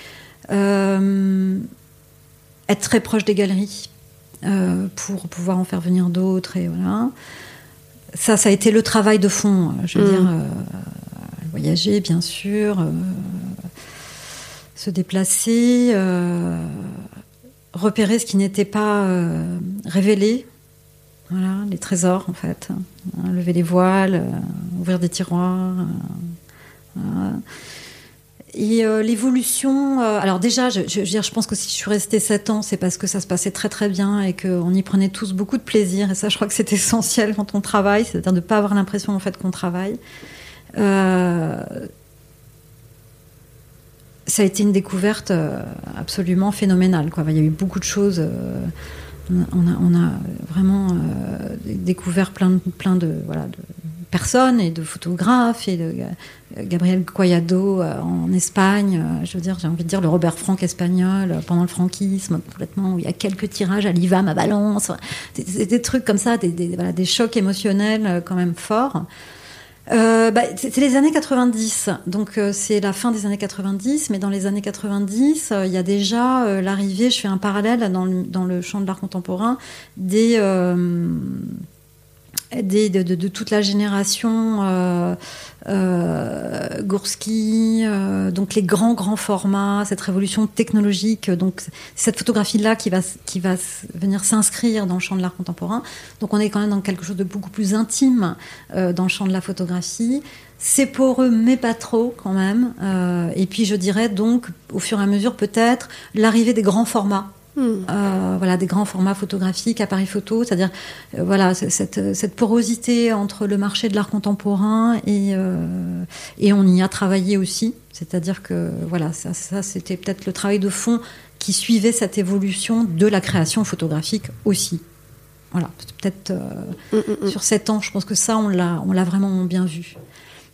Euh, être très proche des galeries euh, pour pouvoir en faire venir d'autres. Et voilà. Ça, ça a été le travail de fond. Je veux mm. dire, euh, voyager, bien sûr, se déplacer, repérer ce qui n'était pas révélé. Voilà, les trésors, en fait. Hein, lever les voiles, ouvrir des tiroirs euh, et euh, l'évolution, euh, alors déjà, je, pense que si je suis restée 7 ans, c'est parce que ça se passait très très bien et qu'on y prenait tous beaucoup de plaisir. Et ça, je crois que c'est essentiel quand on travaille, c'est-à-dire de ne pas avoir l'impression en fait qu'on travaille. Euh, ça a été une découverte absolument phénoménale. Il y a eu beaucoup de choses. On a, vraiment découvert plein plein de, voilà, de personnes et de photographes et de Gabriel Collado euh, en Espagne, euh, je veux dire, j'ai envie de dire le Robert Frank espagnol euh, pendant le franquisme, complètement, où il y a quelques tirages à l'IVAM à Valence, des, des, trucs comme ça, des, chocs émotionnels quand même forts. Euh, bah, c'est les années 90, donc c'est la fin des années 90, mais dans les années 90, il y a déjà l'arrivée, je fais un parallèle dans le, dans le champ de l'art contemporain, des de, toute la génération euh, euh euh, donc les grands grands formats, cette révolution technologique, donc cette photographie là qui va qui va venir s'inscrire dans le champ de l'art contemporain. Donc on est quand même dans quelque chose de beaucoup plus intime euh, dans le champ de la photographie. C'est poreux, mais pas trop quand même. et puis je dirais donc, au fur et à mesure, peut-être l'arrivée des grands formats Euh, voilà, des grands formats photographiques, appareils photo, c'est-à-dire euh, voilà cette, cette, porosité entre le marché de l'art contemporain et, euh, et on y a travaillé aussi. C'est-à-dire que voilà, ça, ça c'était peut-être le travail de fond qui suivait cette évolution de la création photographique aussi. Voilà, peut-être hmm, hmm, sur sept ans, je pense que ça, on l'a, on l'a vraiment bien vu.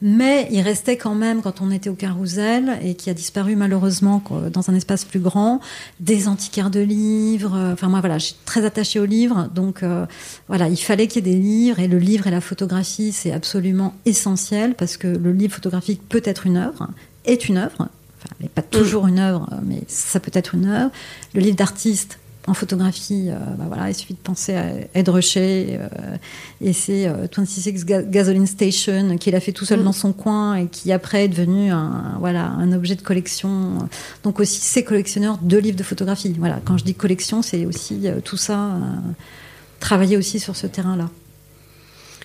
Mais il restait quand même, quand on était au Carousel, et qui a disparu malheureusement dans un espace plus grand, des antiquaires de livres. Euh, enfin, moi, voilà, je suis très attachée aux livres. Donc, euh, voilà, il fallait qu'il y ait des livres. Et le livre et la photographie, c'est absolument essentiel parce que le livre photographique peut être une œuvre, est une œuvre. Enfin, n'est pas toujours une œuvre, mais ça peut être une œuvre. Le livre d'artiste, en photographie, euh, bah voilà, il suffit de penser à Ed Ruscher euh, et c'est 26 euh, Gasoline Station qu'il a fait tout seul mm. dans son coin et qui après est devenu un, voilà, un objet de collection. Donc aussi, c'est collectionneur de livres de photographie. Voilà, quand je dis collection, c'est aussi tout ça, travailler aussi sur ce terrain-là.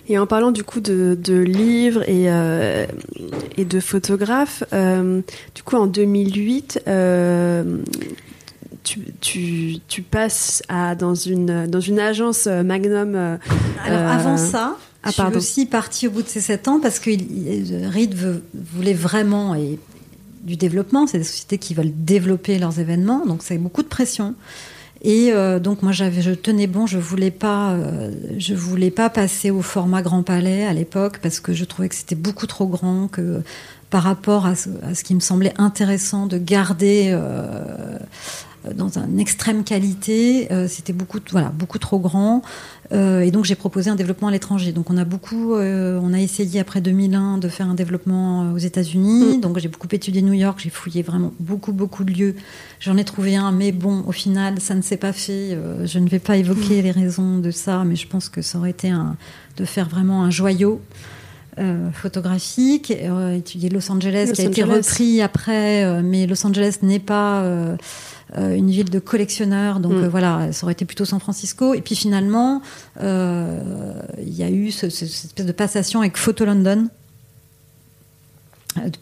Et en parlant du coup de, livres et, et de photographes, du coup en 2008, tu, tu, passes à, dans, une, dans une agence euh, Magnum. Euh, Alors euh, avant ça, ah, je suis aussi partie au bout de ces sept ans parce que Reed voulait vraiment et, du développement. C'est des sociétés qui veulent développer leurs événements, donc c'est beaucoup de pression. Et donc moi j'avais, je tenais bon, je voulais pas, je voulais pas passer au format Grand Palais à l'époque parce que je trouvais que c'était beaucoup trop grand que par rapport à ce, à ce, qui me semblait intéressant de garder dans une extrême qualité. Euh, c'était beaucoup, voilà, beaucoup trop grand. Euh, et donc j'ai proposé un développement à l'étranger. Donc on a beaucoup, euh, on a essayé après 2001 de faire un développement aux États-Unis. Mm. Donc j'ai beaucoup étudié New York. J'ai fouillé vraiment beaucoup, beaucoup de lieux. J'en ai trouvé un, mais bon, au final, ça ne s'est pas fait. je ne vais pas évoquer mm. les raisons de ça, mais je pense que ça aurait été un, de faire vraiment un joyau. Photographique, étudier Los Angeles, qui a été repris après, mais Los Angeles n'est pas euh, une ville de collectionneurs, donc mm. euh, voilà, ça aurait été plutôt San Francisco. Et puis finalement, euh, il y a eu cette espèce de passation avec Photo London,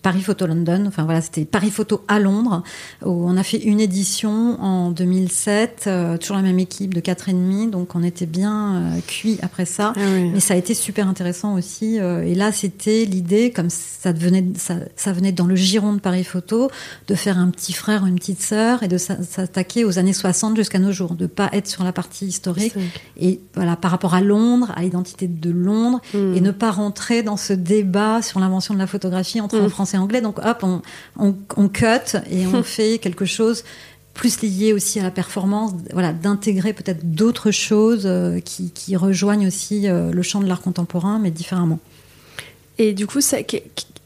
Paris Photo London, enfin voilà, c'était Paris Photo à Londres, où on a fait une édition en 2007, euh, toujours la même équipe de quatre et demi, donc on était bien euh, cuit après ça. Ah Mais ça a été super intéressant aussi. Euh, et là, c'était l'idée, comme ça devenait, ça, ça, venait dans le giron de Paris Photo, de faire un petit frère ou une petite sœur et de s'attaquer aux années 60 jusqu'à nos jours, de pas être sur la partie historique. Et voilà, par rapport à Londres, à l'identité de Londres, hmm. et ne pas rentrer dans ce débat sur l'invention de la photographie entre en français et anglais. Donc hop, on, on, cut et on fait quelque chose plus lié aussi à la performance, voilà, d'intégrer peut-être d'autres choses euh, qui, qui, rejoignent aussi euh, le champ de l'art contemporain, mais différemment. Et du coup,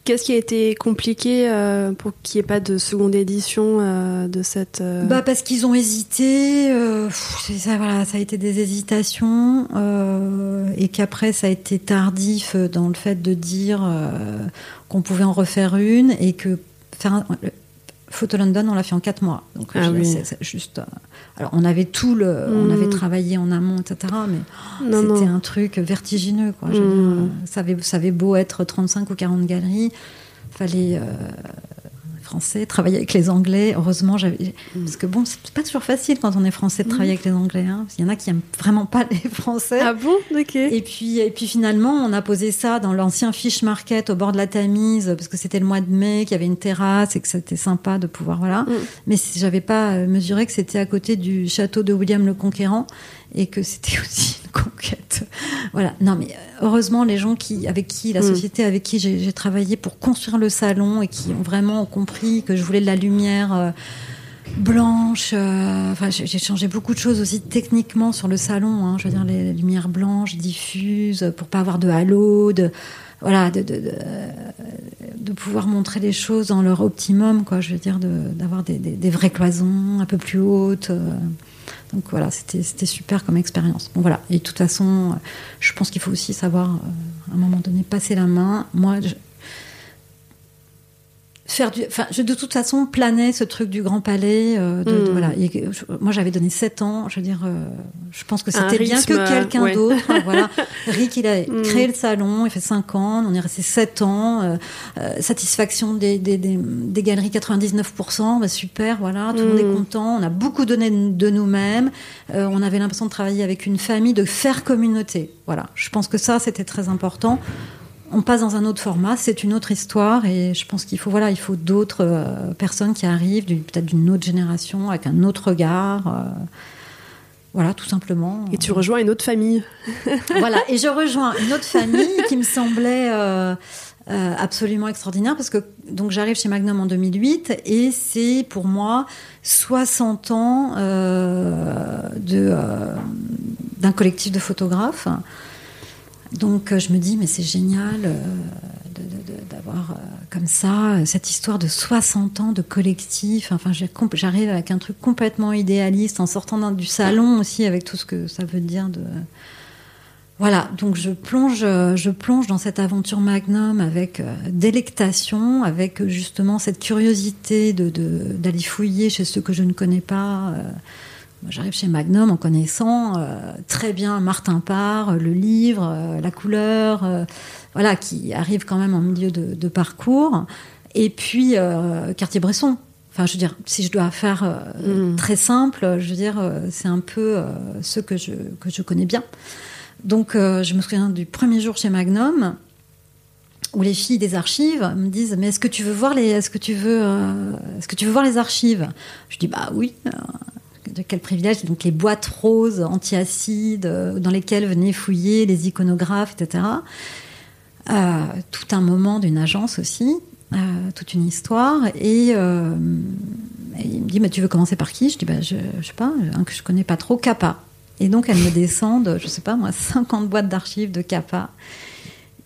qu'est-ce qui a été compliqué euh, pour qu'il n'y ait pas de seconde édition de cette... Bah parce qu'ils ont hésité, ça, voilà, ça a été des hésitations, et qu'après ça a été tardif dans le fait de dire qu'on pouvait en refaire une et que faire un, Photo London, on l'a fait en quatre mois. Donc ah c'est juste. Euh, alors on avait tout le, on hmm. avait travaillé en amont, etc. Mais c'était un truc vertigineux, quoi. Hmm. ça, avait, ça avait beau être 35 ou 40 galeries, fallait euh, français, travailler avec les Anglais. Heureusement, j'avais. Mm. Parce que bon, c'est pas toujours facile quand on est français de travailler mm. avec les Anglais. Hein, Il y en a qui aiment vraiment pas les Français. Ah bon? Ok. Et puis, et puis finalement, on a posé ça dans l'ancien Fish Market au bord de la Tamise, parce que c'était le mois de mai, qu'il y avait une terrasse et que c'était sympa de pouvoir. Voilà. Mm. Mais j'avais pas euh, mesuré que c'était à côté du château de William le Conquérant et que c'était aussi une conquête. Voilà. Non, mais euh, heureusement, les gens qui, avec qui, la mm. société avec qui j'ai travaillé pour construire le salon et qui ont vraiment compris que je voulais de la lumière. Euh, blanche. Euh, enfin, j'ai changé beaucoup de choses aussi techniquement sur le salon. Hein, je veux dire, les, lumières blanches diffuses pour pas avoir de halo, de voilà, de, de, de, pouvoir montrer les choses dans leur optimum, quoi. Je veux dire, d'avoir des, des, des, vraies cloisons un peu plus hautes. Donc voilà, c'était super comme expérience. Bon voilà, et de toute façon, je pense qu'il faut aussi savoir, euh, à un moment donné, passer la main. Moi, faire du. Enfin, je, de toute façon, planait ce truc du Grand Palais. Euh, de, de- Mm. voilà. Et, je- moi, j'avais donné 7 ans. Je veux dire, euh, je pense que c'était bien que quelqu'un ouais. d'autre. voilà. Rick, il a Mm. créé le salon. Il fait 5 ans. On est resté 7 ans. euh, satisfaction des, des, des, des galeries 99%. Bah, super, voilà. Tout le monde est content. On a beaucoup donné de nous-mêmes. On avait l'impression de travailler avec une famille, de faire communauté. Voilà. Je pense que ça, c'était très important on passe dans un autre format, c'est une autre histoire et je pense qu'il faut voilà, il faut d'autres euh, personnes qui arrivent, peut-être d'une autre génération avec un autre regard. euh, voilà, tout simplement. Et tu rejoins une autre famille. voilà, et je rejoins une autre famille qui me semblait euh, absolument extraordinaire parce que donc j'arrive chez Magnum en 2008 et c'est pour moi 60 ans de d'un collectif de photographes. Donc euh, je me dis mais c'est génial euh, d'avoir euh, comme ça cette histoire de 60 ans de collectif. Enfin j'arrive avec un truc complètement idéaliste en sortant du salon aussi avec tout ce que ça veut dire de voilà, donc je plonge, je plonge dans cette aventure Magnum avec délectation, avec justement cette curiosité de de- d'aller fouiller chez ceux que je ne connais pas. Moi, J'arrive chez Magnum en connaissant euh, très bien Martin Parr, euh, le livre, euh, la couleur, euh, voilà, qui arrive quand même en milieu de, de parcours. Et puis Cartier-Bresson. Enfin, je veux dire, si je dois faire euh, Mm. très simple, je veux dire, c'est un peu ceux que je, que je connais bien. Donc, je me souviens du premier jour chez Magnum où les filles des archives me disent mais est-ce que tu veux voir les est-ce que tu veux euh, est-ce que tu veux voir les archives? Je dis bah oui de quel privilège donc les boîtes roses anti-acide euh, dans lesquelles venaient fouiller les iconographes etc Euh, tout un moment d'une agence aussi euh, toute une histoire. Et, il me dit mais tu veux commencer par qui? Je dis bah je, je sais pas un que je connais pas trop Kappa. Et donc elles me descendent je sais pas moi 50 boîtes d'archives de Kappa.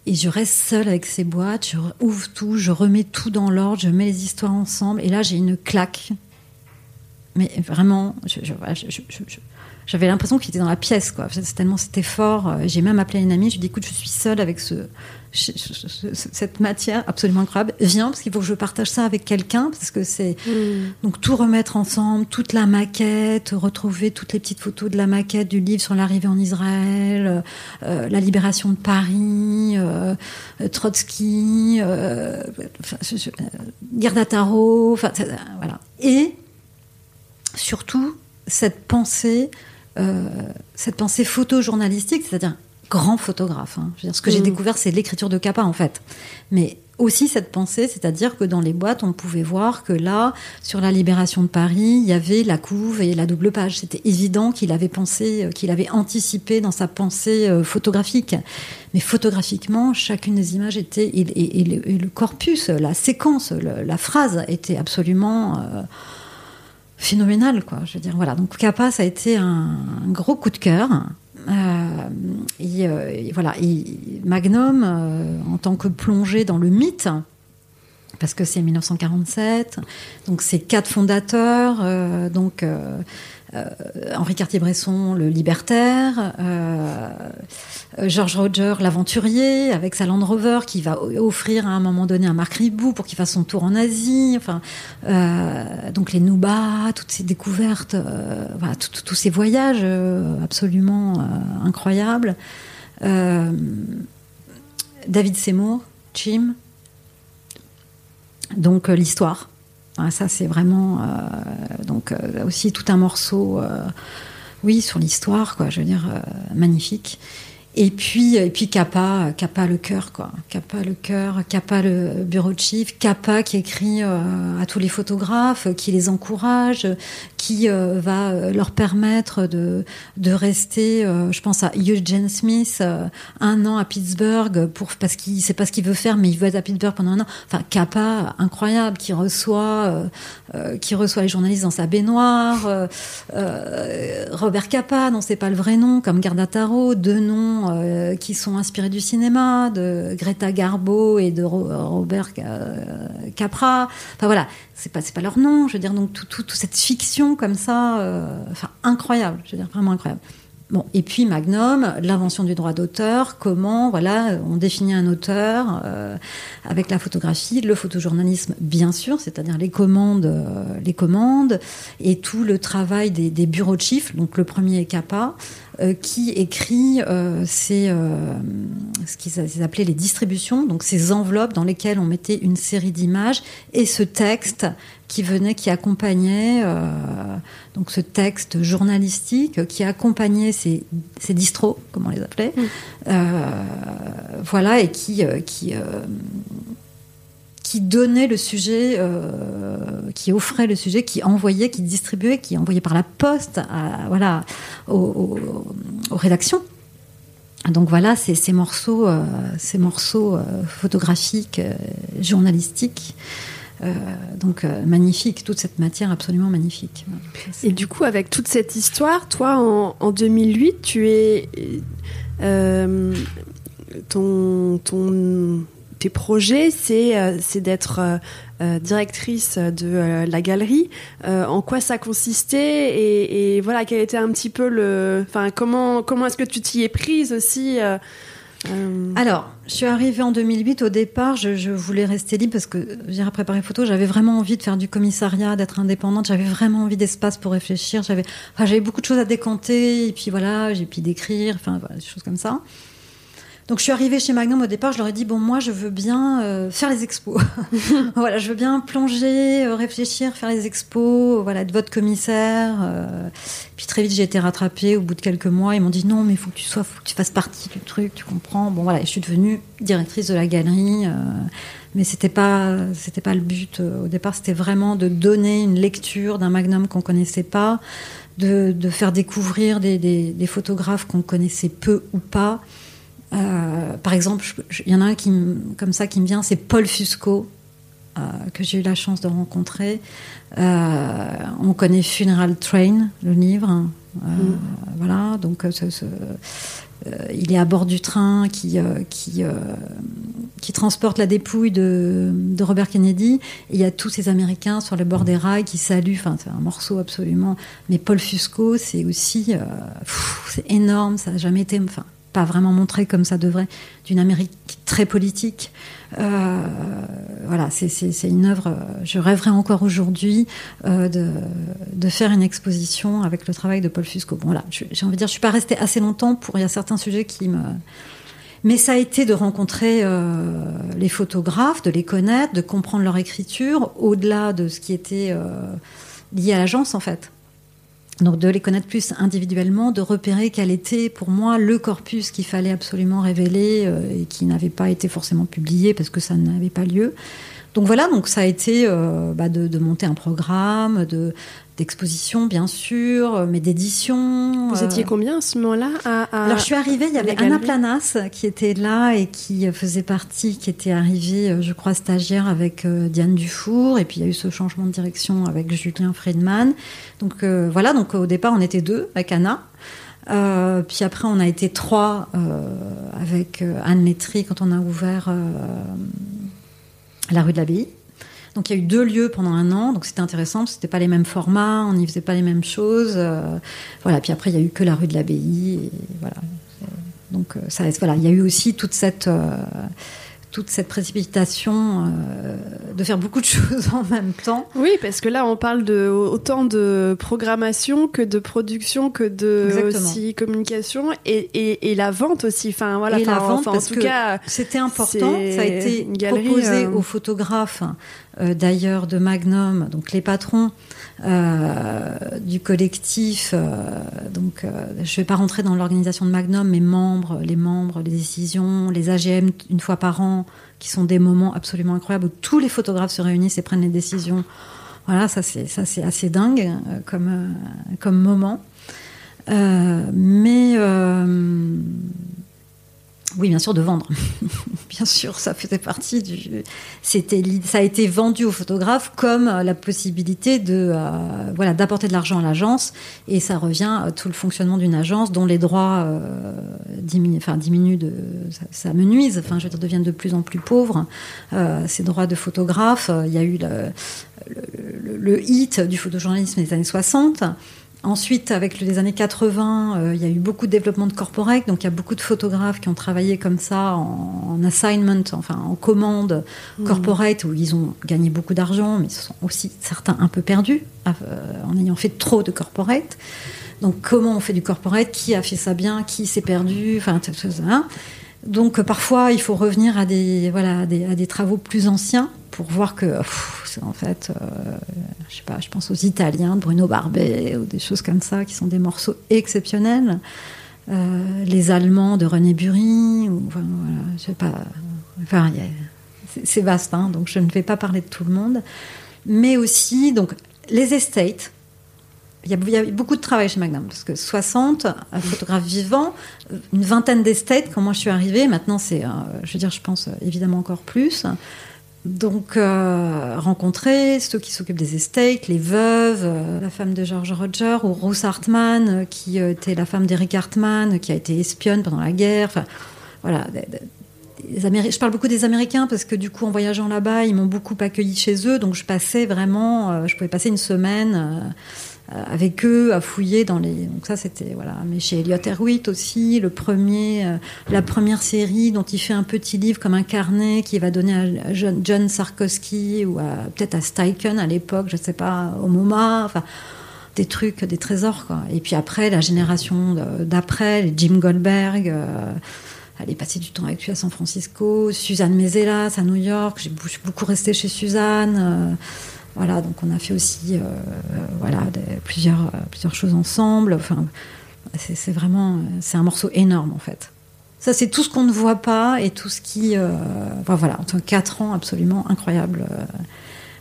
Et je reste seule avec ces boîtes, je ouvre tout, je remets tout dans l'ordre, je mets les histoires ensemble, et là j'ai une claque. Mais vraiment, j'avais l'impression qu'il était dans la pièce, quoi. Tellement c'était fort. J'ai même appelé une amie, je lui ai dit écoute, je suis seule avec ce, ce- ce- ce- cette matière absolument incroyable. Viens, parce qu'il faut que je partage ça avec quelqu'un, parce que c'est donc tout remettre ensemble, toute la maquette, retrouver toutes les petites photos de la maquette du livre sur l'arrivée en Israël, euh, la libération de Paris, euh, Trotsky, euh, enfin, euh, enfin voilà. Et surtout cette pensée, euh, cette pensée photojournalistique, c'est-à-dire grand photographe. hein. Je veux dire, ce que j'ai Mhm. découvert, c'est l'écriture de Kappa en fait, mais aussi cette pensée, c'est-à-dire que dans les boîtes, on pouvait voir que là, sur la libération de Paris, il y avait la couve et la double page. C'était évident qu'il avait pensé, euh, qu'il avait anticipé dans sa pensée euh, photographique. Mais photographiquement, chacune des images était et, et- et le, et le corpus, la séquence, le- la phrase était absolument euh, phénoménal, quoi. Je veux dire, voilà. Donc Kappa, ça a été un, gros coup de cœur. Euh, et, euh, et voilà. Magnum, euh, en tant que plongée dans le mythe, parce que c'est 1947, donc c'est quatre fondateurs, euh, donc euh, euh, Henri Cartier-Bresson, le libertaire, euh, euh, George Roger, l'aventurier, avec sa Land Rover qui va offrir à un moment donné un Marc Ribou pour qu'il fasse son tour en Asie. Enfin, euh, donc les Nuba, toutes ces découvertes, euh, tous ces voyages euh, absolument euh, incroyables. Euh, David Seymour, Jim. Donc euh, l'histoire. Ça c'est vraiment euh, donc euh, aussi tout un morceau, euh, oui, sur l'histoire, quoi. Je veux dire, magnifique. Et puis, et puis Kappa, Kappa le cœur, quoi. Kappa le cœur, Kappa le bureau de chiffre, Kappa qui écrit euh, à tous les photographes, qui les encourage, qui euh, va euh, leur permettre de, de rester, euh, je pense à Eugene Smith, euh, un an à Pittsburgh, pour, parce qu'il sait pas ce qu'il veut faire, mais il veut être à Pittsburgh pendant un an. Enfin, Kappa, incroyable, qui reçoit, euh, euh, qui reçoit les journalistes dans sa baignoire, euh, euh, Robert Capa, non c'est pas le vrai nom, comme Garda Taro, deux noms euh, qui sont inspirés du cinéma, de Greta Garbo et de Ro- Robert euh, Capra. Enfin voilà, c'est pas pas leur nom. Je veux dire donc tout, tout- toute cette fiction comme ça, euh, enfin incroyable. Je veux dire vraiment incroyable. Bon, et puis Magnum, l'invention du droit d'auteur, comment voilà, on définit un auteur euh, avec la photographie, le photojournalisme bien sûr, c'est-à-dire les commandes, euh, les commandes et tout le travail des, bureaux de chiffres. Donc le premier est CAPA, euh, qui écrit ces, ce qu'ils appelaient les distributions, donc ces enveloppes dans lesquelles on mettait une série d'images et ce texte qui venait, qui accompagnait, donc ce texte journalistique qui accompagnait ces, ces distros, comme on les appelait, mmh. voilà, et qui, qui qui donnait le sujet, euh, qui offrait le sujet, qui envoyait, qui distribuait, qui envoyait par la poste à, voilà, aux, rédactions. Donc voilà, ces, ces morceaux, euh, ces morceaux euh, photographiques, journalistiques. Donc magnifique, toute cette matière absolument magnifique. Et du coup, avec toute cette histoire, toi, en, en 2008, tu es ton, ton tes projets, c'est euh, d'être euh, euh, directrice de la galerie. en quoi ça consistait et, voilà quel était un petit peu le, enfin comment comment est-ce que tu t'y es prise aussi. Alors, je suis arrivée en 2008. Au départ, je, voulais rester libre parce que j'ai préparé photo. J'avais vraiment envie de faire du commissariat, d'être indépendante. J'avais vraiment envie d'espace pour réfléchir. J'avais, j'avais beaucoup de choses à décanter et puis voilà, j'ai puis d'écrire, enfin voilà, des choses comme ça. Donc je suis arrivée chez Magnum au départ, je leur ai dit bon moi je veux bien euh, faire les expos. voilà, je veux bien plonger, euh, réfléchir, faire les expos, voilà, être votre commissaire. Euh. Puis très vite j'ai été rattrapée au bout de quelques mois, ils m'ont dit non mais il faut que tu sois, faut que tu fasses partie du truc, tu comprends. Bon voilà, je suis devenue directrice de la galerie. mais c'était pas c'était pas le but au départ c'était vraiment de donner une lecture d'un magnum qu'on connaissait pas de, de faire découvrir des, des, des photographes qu'on connaissait peu ou pas euh, par exemple, il y en a un qui, comme ça qui me vient, c'est Paul Fusco, euh, que j'ai eu la chance de rencontrer. Euh, on connaît Funeral Train, le livre. Hein. Mm. Voilà, donc il est à bord du train qui, qui, qui transporte la dépouille de, de, Robert Kennedy. Et il y a tous ces Américains sur le bord des rails qui saluent. Enfin, c'est un morceau absolument. Mais Paul Fusco, c'est aussi. c'est énorme, ça n'a jamais été. Enfin, pas vraiment montré comme ça devrait, d'une Amérique très politique. Euh, voilà, c'est une œuvre. Je rêverais encore aujourd'hui euh, de, de, faire une exposition avec le travail de Paul Fusco. Bon, là, j'ai envie de dire, je suis pas restée assez longtemps pour. Il y a certains sujets qui me. Mais ça a été de rencontrer euh, les photographes, de les connaître, de comprendre leur écriture, au-delà de ce qui était lié à l'agence, en fait. Donc de les connaître plus individuellement, de repérer quel était pour moi le corpus qu'il fallait absolument révéler euh, et qui n'avait pas été forcément publié parce que ça n'avait pas lieu. Donc voilà, donc ça a été euh, bah de, monter un programme, de d'exposition bien sûr, mais d'édition. Vous étiez euh, combien à ce moment-là Alors je suis arrivée, il y avait Anna Planas qui était là et qui faisait partie, qui était arrivée, je crois, stagiaire avec Diane Dufour, et puis il y a eu ce changement de direction avec Julien Friedman. Donc voilà, donc au départ on était deux avec Anna. puis après, on a été trois avec Anne Métry quand on a ouvert la rue de l'Abbaye. Donc il y a eu deux lieux pendant un an, donc c'était intéressant, c'était pas les mêmes formats, on n'y faisait pas les mêmes choses. Euh, voilà, puis après il y a eu que la rue de l'Abbaye, voilà. Donc euh, ça, voilà, il y a eu aussi toute cette euh, toute cette précipitation euh, de faire beaucoup de choses en même temps. Oui, parce que là, on parle de autant de programmation que de production, que de aussi communication et, et, la vente aussi. Enfin voilà. Et la vente, en tout cas, c'était important. Ça a été proposé euh, aux photographes euh, d'ailleurs de Magnum, donc les patrons euh, du collectif. Euh, donc, je ne vais pas rentrer dans l'organisation de Magnum, mais membres, les membres, les décisions, les AGM une fois par an, qui sont des moments absolument incroyables où tous les photographes se réunissent et prennent les décisions. Voilà, ça c'est ça c'est assez dingue comme comme moment. mais oui, bien sûr, de vendre. bien sûr, ça faisait partie du. C'était, ça a été vendu aux photographes comme la possibilité de, euh, voilà, d'apporter de l'argent à l'agence, et ça revient à tout le fonctionnement d'une agence dont les droits euh, diminuent, enfin de, ça, nuise, enfin je veux dire, deviennent de plus en plus pauvres. Euh, ces droits de photographe, il y a eu le, le hit du photojournalisme des années 60 Ensuite, avec les années 80, euh, il y a eu beaucoup de développement de corporate, donc il y a beaucoup de photographes qui ont travaillé comme ça en, assignment, enfin en commande mmh. corporate, où ils ont gagné beaucoup d'argent, mais ils sont aussi certains un peu perdus euh, en ayant fait trop de corporate. Donc comment on fait du corporate? Qui a fait ça bien? Qui s'est perdu? Enfin, hein. Donc parfois, il faut revenir à des, voilà, à des, travaux plus anciens pour voir que, en fait, euh, je sais pas, je pense aux Italiens de Bruno Barbet ou des choses comme ça qui sont des morceaux exceptionnels. Euh, les Allemands de René Bury, ou, enfin, voilà, je sais pas. Enfin, c'est vaste, hein, donc je ne vais pas parler de tout le monde. Mais aussi, donc, les estates, il y, a, beaucoup de travail chez Magnum, parce que 60 photographes vivants, une vingtaine d'estates quand moi je suis arrivée. Maintenant, c'est, euh, je veux dire, je pense évidemment encore plus. Donc, euh, rencontrer ceux qui s'occupent des estates, les veuves, euh, la femme de George Roger, ou Rose Hartman, qui était la femme d'Eric Hartman, qui a été espionne pendant la guerre. Voilà. je parle beaucoup des Américains parce que du coup, en voyageant là-bas, ils m'ont beaucoup accueilli chez eux. Donc, je passais vraiment, je pouvais passer une semaine euh, avec eux à fouiller dans les. Donc ça c'était voilà. Mais chez Elliot Erwitt aussi, le premier, euh, la première série dont il fait un petit livre comme un carnet qui va donner à John, Sarkowski ou peut-être à Steichen à l'époque, je sais pas, au MoMA. Enfin des trucs, des trésors quoi. Et puis après la génération d'après, Jim Goldberg. Euh, elle est passée du temps avec lui à San Francisco, Suzanne Mezelas à New York. J'ai beaucoup resté chez Suzanne. Voilà, donc on a fait aussi euh, voilà, plusieurs, euh, plusieurs choses ensemble. Enfin, c'est vraiment c'est un morceau énorme en fait. Ça, c'est tout ce qu'on ne voit pas et tout ce qui. Euh, voilà, en quatre ans absolument incroyable.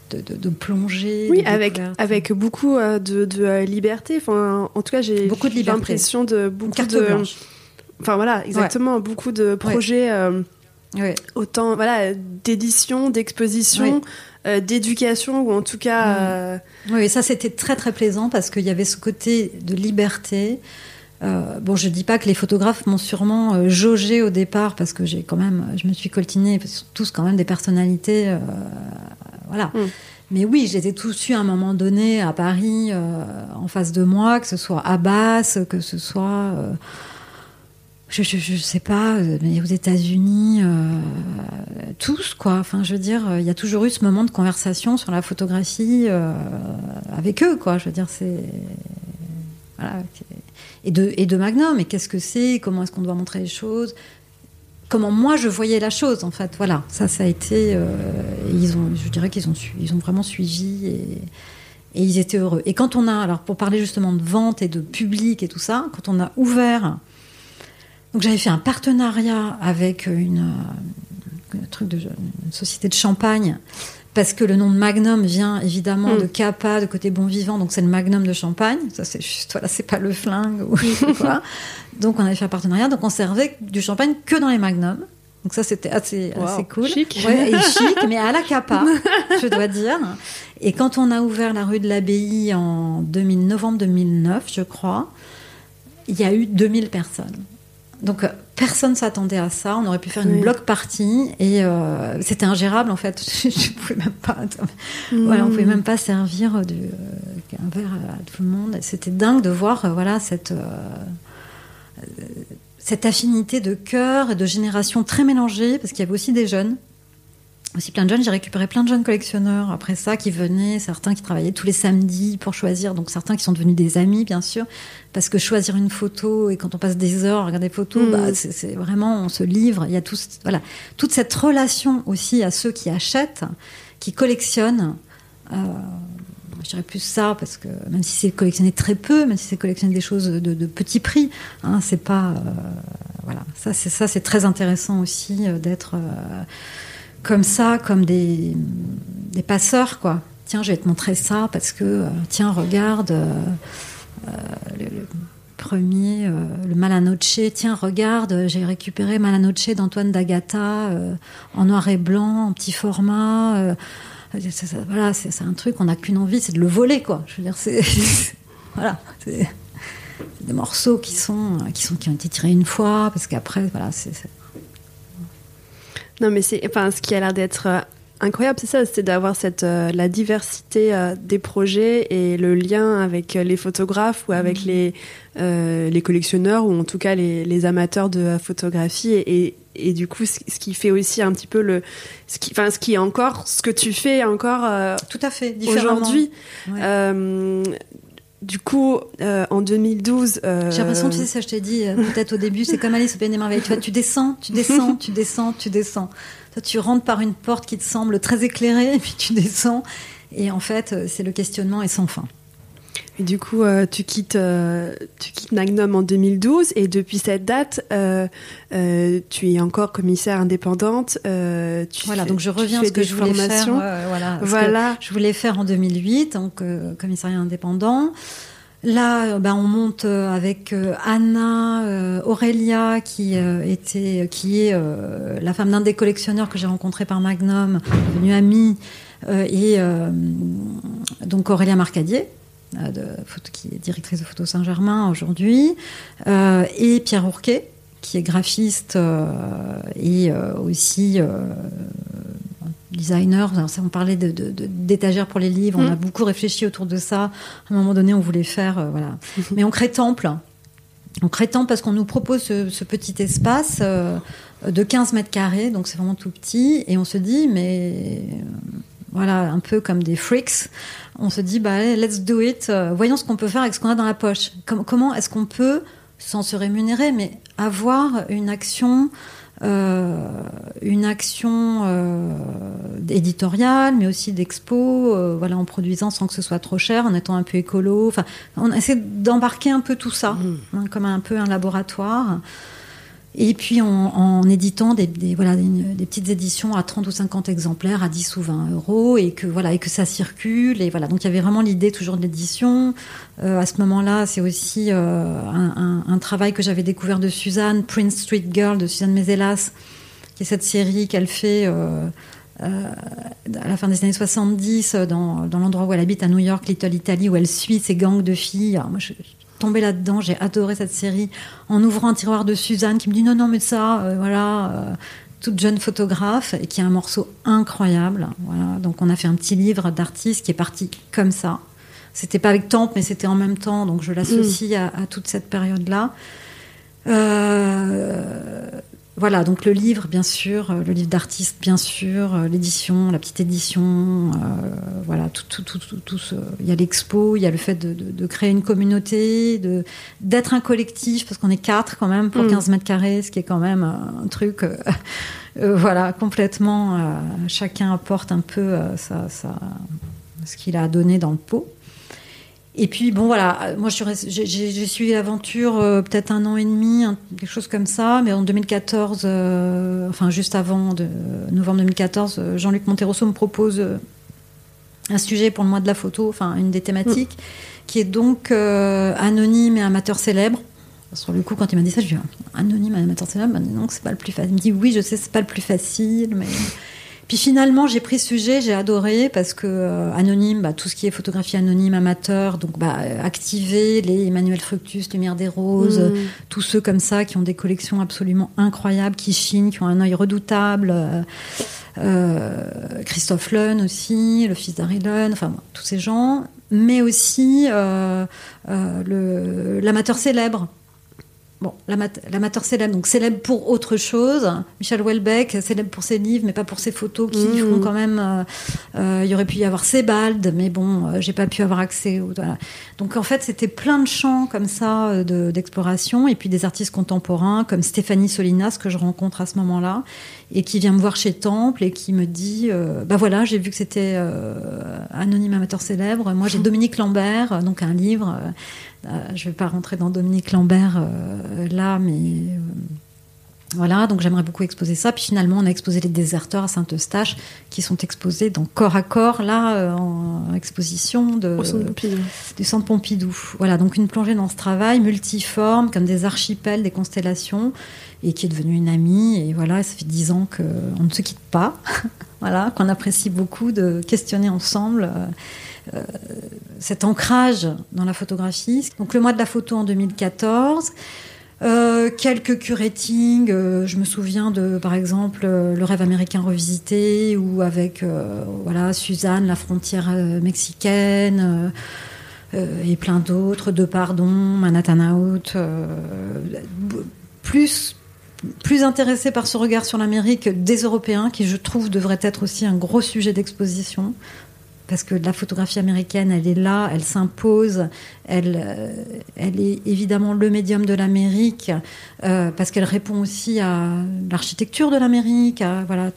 De, de, plonger. Oui, avec, avec beaucoup de, liberté. Enfin, en tout cas, j'ai l'impression de beaucoup de. Enfin voilà, exactement, beaucoup de projets. Autant voilà d'édition, d'exposition, euh, d'éducation ou en tout cas. Mm. Euh, oui, ça c'était très très plaisant parce qu'il y avait ce côté de liberté. Euh, bon, je dis pas que les photographes m'ont sûrement jaugé au départ parce que j'ai quand même, je me suis coltinée, tous quand même des personnalités, voilà. Mm. Mais oui, je les ai tous eus à un moment donné à Paris, en face de moi, que ce soit Abbas, que ce soit je, je, sais pas, euh, mais aux États-Unis, euh, tous quoi. Enfin, je veux dire, il y a toujours eu ce moment de conversation sur la photographie euh, avec eux, quoi. Je veux dire, c'est voilà. Et de et de Magnum. Et qu'est-ce que c'est? Comment est-ce qu'on doit montrer les choses? Comment moi je voyais la chose, en fait. Voilà, ça, ça a été. ils ont, je dirais qu'ils ont ils ont vraiment suivi et et ils étaient heureux. Et quand on a, alors pour parler justement de vente et de public et tout ça, quand on a ouvert donc j'avais fait un partenariat avec une, euh, truc de, une société de champagne parce que le nom de Magnum vient évidemment de Kappa, de côté bon vivant, donc c'est le Magnum de Champagne. Ça c'est juste, voilà, c'est pas le flingue ou quoi. Donc on avait fait un partenariat, donc on servait du champagne que dans les Magnums. Donc ça c'était assez, assez cool. Chic. Ouais, et chic, mais à la Kappa, je dois dire. Et quand on a ouvert la rue de l'Abbaye en 2000, novembre 2009, je crois, il y a eu 2000 personnes. Donc euh, personne s'attendait à ça. On aurait pu faire une bloc party et euh, c'était ingérable en fait. je pouvais même pas. Voilà, on pouvait hmm. même pas servir du, euh, un verre à tout le monde. C'était dingue de voir voilà cette cette affinité de cœur et de génération très mélangée parce qu'il y avait aussi des jeunes aussi plein de jeunes. J'ai récupéré plein de jeunes collectionneurs après ça qui venaient, certains qui travaillaient tous les samedis pour choisir, donc certains qui sont devenus des amis, bien sûr, parce que choisir une photo et quand on passe des heures à regarder des photos, mm. bah, c'est vraiment, on se livre. Il y a tout, voilà, toute cette relation aussi à ceux qui achètent, qui collectionnent. Euh, je dirais plus ça parce que même si c'est collectionné très peu, même si c'est collectionné des choses de, de petit prix, hein, c'est pas euh, voilà ça c'est ça c'est très intéressant aussi euh, d'être comme ça, comme des, passeurs, quoi. Tiens, je vais te montrer ça parce que, euh, tiens, regarde, euh, euh, le, premier, le Malanoche, tiens, regarde, j'ai récupéré Malanoche d'Antoine d'Agata en noir et blanc, en petit format. voilà, c'est un truc, on n'a qu'une envie, c'est de le voler, quoi. Je veux dire, c'est. voilà, c'est des morceaux qui sont qui ont été tirés une fois parce qu'après voilà c'est non, mais c'est, enfin, ce qui a l'air d'être euh, incroyable, c'est ça, c'est d'avoir cette euh, la diversité euh, des projets et le lien avec les photographes ou avec mmh. les les collectionneurs ou en tout cas les, les amateurs de photographie et, et, du coup ce, qui fait aussi un petit peu le ce qui enfin ce qui est encore ce que tu fais encore tout à fait aujourd'hui du coup, en 2012. J'ai l'impression, tu sais, ça, je t'ai dit peut-être au début, c'est comme Alice au Pays des Merveilles. Tu, vois, tu descends, tu descends, tu descends, tu descends. Toi, tu rentres par une porte qui te semble très éclairée, et puis tu descends. Et en fait, euh, c'est le questionnement est sans fin. Et du coup, euh, tu, quittes, euh, tu quittes Magnum en 2012 et depuis cette date, tu es encore commissaire indépendante. tu voilà, donc je reviens à ce que je voulais faire. voilà, voilà. je voulais faire en 2008, donc commissariat indépendant. Là, euh, ben, on monte euh, avec euh, Anna Aurélia, qui était, qui est la femme d'un des collectionneurs que j'ai rencontré par Magnum, devenue amie, et donc Aurélia Marcadier. De, qui est directrice de Photo Saint-Germain aujourd'hui, et Pierre Ourquet, qui est graphiste et aussi designer. on parlait d'étagères de, pour les livres. On a mm. beaucoup réfléchi autour de ça. À un moment donné, on voulait faire, euh, voilà. Mais on crée Temple. On crée Temple parce qu'on nous propose ce, petit espace euh, de 15 mètres carrés, donc c'est vraiment tout petit. Et on se dit, mais euh, voilà, un peu comme des freaks. On se dit, bah, let's do it. voyons ce qu'on peut faire avec ce qu'on a dans la poche. comment est-ce qu'on peut, sans se rémunérer, mais avoir une action euh, une action euh, éditoriale, mais aussi d'expo, euh, voilà, en produisant sans que ce soit trop cher, en étant un peu écolo. Enfin, on essaie d'embarquer un peu tout ça, mmh. hein, comme un peu un laboratoire. Et puis en, éditant des, voilà, des, petites éditions à 30 ou 50 exemplaires, à 10 ou 20 euros, et que, voilà, et que ça circule. Et voilà. Donc il y avait vraiment l'idée toujours de l'édition. Euh, à ce moment-là, c'est aussi euh, un, travail que j'avais découvert de Suzanne, Prince Street Girl de Suzanne Mézelas, qui est cette série qu'elle fait. Euh, à la fin des années 70, dans, dans l'endroit où elle habite à New York, Little Italy, où elle suit ces gangs de filles. Tombée là-dedans. J'ai adoré cette série en ouvrant un tiroir de Suzanne qui me dit non, non, mais ça, euh, voilà, euh, toute jeune photographe et qui a un morceau incroyable. Voilà. Donc on a fait un petit livre d'artiste qui est parti comme ça. C'était pas avec Temple, mais c'était en même temps, donc je l'associe à, à, toute cette période-là. Euh, voilà, donc le livre, bien sûr, euh, le livre d'artiste, bien sûr, euh, l'édition, la petite édition, euh, voilà, tout, tout, tout, tout, ce... il y a l'expo, il y a le fait de, créer une communauté, de d'être un collectif, parce qu'on est quatre quand même pour 15 mm. mètres carrés, ce qui est quand même un truc, voilà, complètement, chacun apporte un peu ça, ce qu'il a donné dans le pot. Et puis bon voilà, moi j'ai suivi l'aventure euh, peut-être un an et demi, quelque chose comme ça, mais en 2014, euh, enfin juste avant de novembre 2014, euh, Jean-Luc Monterosso me propose un sujet pour le mois de la photo, enfin une des thématiques, mm. qui est donc anonyme et amateur célèbre. Sur le coup, quand il m'a dit ça, je lui ai dit anonyme et amateur célèbre, ben non, c'est pas le plus facile. Il me dit oui, je sais, c'est pas le plus facile, mais puis finalement, j'ai pris ce sujet, j'ai adoré parce que euh, anonyme, bah, tout ce qui est photographie anonyme, amateur, donc bah, activer les Emmanuel Fructus, Lumière des Roses, mm. tous ceux comme ça qui ont des collections absolument incroyables, qui chinent, qui ont un œil redoutable. Euh, euh Christophe Lun aussi, le fils d'Harry Lun, enfin tous ces gens, mais aussi euh, euh l'amateur célèbre Bon, l'amateur célèbre, donc célèbre pour autre chose. Michel Houellebecq, célèbre pour ses livres, mais pas pour ses photos qui mmh. font quand même. Euh, euh, il y aurait pu y avoir Sebald, mais bon, euh, j'ai pas pu avoir accès. voilà. Donc en fait, c'était plein de champs comme ça d'exploration, et puis des artistes contemporains comme Stéphanie Solinas que je rencontre à ce moment-là, et qui vient me voir chez Temple et qui me dit, bah voilà, j'ai vu que c'était anonyme amateur célèbre. Moi, j'ai Dominique Lambert, donc un livre euh, je ne vais pas rentrer dans Dominique Lambert euh, là, mais euh, voilà, donc j'aimerais beaucoup exposer ça. Puis finalement, on a exposé les déserteurs à Saint-Eustache, qui sont exposés dans corps à corps, là, en exposition de, du Centre Pompidou. Voilà, donc une plongée dans ce travail multiforme, comme des archipels, des constellations, et qui est devenue une amie. Et voilà, ça fait dix ans qu'on ne se quitte pas. voilà, qu'on apprécie beaucoup de questionner ensemble. Euh, cet ancrage dans la photographie. Donc le mois de la photo en 2014. Euh, quelques curating, je me souviens de, par exemple, Le rêve américain revisité, ou avec voilà Suzanne, la frontière mexicaine, et plein d'autres, De Pardon, Manhattan Out. plus plus intéressé par ce regard sur l'Amérique des Européens, qui je trouve devrait être aussi un gros sujet d'exposition parce que la photographie américaine, elle est là, elle s'impose, elle, euh, est évidemment le médium de l'Amérique, euh, parce qu'elle répond aussi à l'architecture de l'Amérique, à, voilà, à,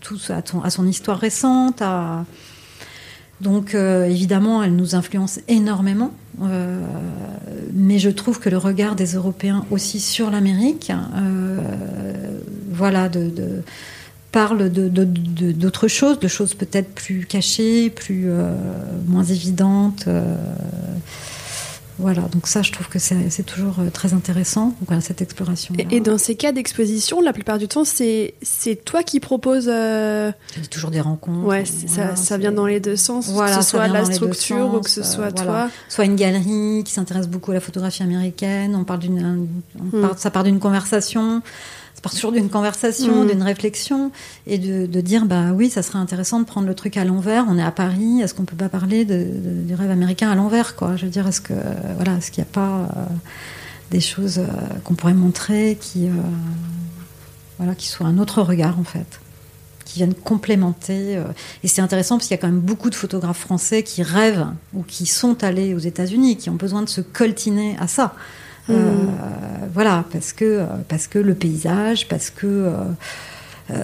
tout, à, son histoire récente. À... Donc euh, évidemment, elle nous influence énormément, mais je trouve que le regard des Européens aussi sur l'Amérique, voilà, de, parle d'autres choses, de choses peut-être plus cachées, plus euh, moins évidentes. Euh, voilà, donc ça, je trouve que c'est toujours euh, très intéressant, voilà, cette exploration. Et, dans ces cas d'exposition, la plupart du temps, c'est toi qui proposes. Euh... toujours des rencontres. Ouais, ça, ça, vient dans les deux sens, voilà, que ce soit la structure ou que ce soit toi. Soit une galerie qui s'intéresse beaucoup à la photographie américaine, on parle d'une, hmm. ça part d'une conversation ça part toujours d'une conversation, mm. d'une réflexion, et de, dire bah oui, ça serait intéressant de prendre le truc à l'envers. On est à Paris, est-ce qu'on peut pas parler de, du rêve américain à l'envers, quoi? Je veux dire, est-ce que voilà, est-ce qu'il n'y a pas euh, des choses euh, qu'on pourrait montrer qui euh, voilà, qui soient un autre regard en fait? Qui viennent complémenter. Et c'est intéressant parce qu'il y a quand même beaucoup de photographes français qui rêvent ou qui sont allés aux États-Unis, qui ont besoin de se coltiner à ça. Euh, voilà, parce que, parce que le paysage, parce que. Euh,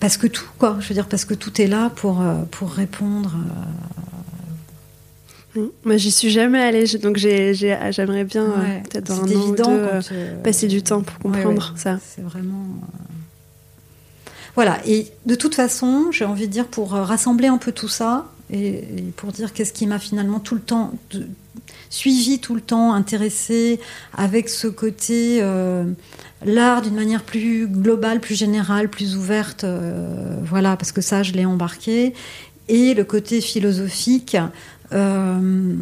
parce que tout, quoi. Je veux dire, parce que tout est là pour, pour répondre. Moi, j'y suis jamais allée, donc j'aimerais bien peut-être dans un an ou deux, passer du temps pour comprendre ça. C'est vraiment. Voilà, et de toute façon, j'ai envie de dire, pour rassembler un peu tout ça, et, pour dire qu'est-ce qui m'a finalement tout le temps suivi tout le temps, intéressé avec ce côté euh, l'art d'une manière plus globale, plus générale, plus ouverte. Euh, voilà, parce que ça, je l'ai embarqué. Et le côté philosophique. Euh,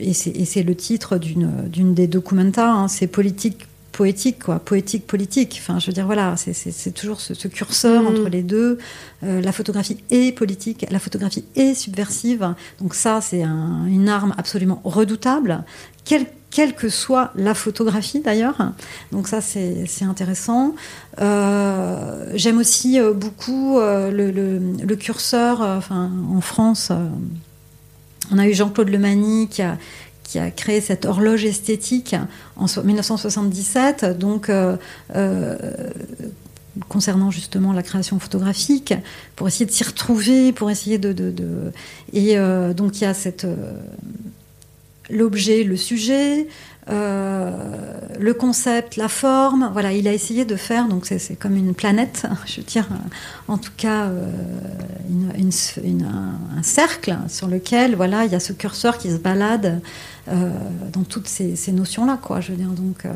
et c'est le titre d'une des documenta, hein, c'est politique poétique, quoi, poétique politique. Enfin, je veux dire, voilà, c'est toujours ce, curseur mm. entre les deux. Euh, la photographie est politique, la photographie est subversive. Donc ça, c'est une arme absolument redoutable, quelle, quelle, que soit la photographie d'ailleurs. Donc ça, c'est intéressant. Euh, j'aime aussi euh, beaucoup le, le, curseur. enfin, en France, on a eu Jean-Claude Lemanie qui a qui a créé cette horloge esthétique en 1977, donc euh, euh, concernant justement la création photographique, pour essayer de s'y retrouver, pour essayer de... Et euh, donc il y a cette... l'objet, le sujet, le concept, la forme. Voilà, il a essayé de faire, donc c'est comme une planète, je veux dire, en tout cas, un, cercle sur lequel, voilà, il y a ce curseur qui se balade euh, dans toutes ces, notions-là, quoi. Je veux dire, donc.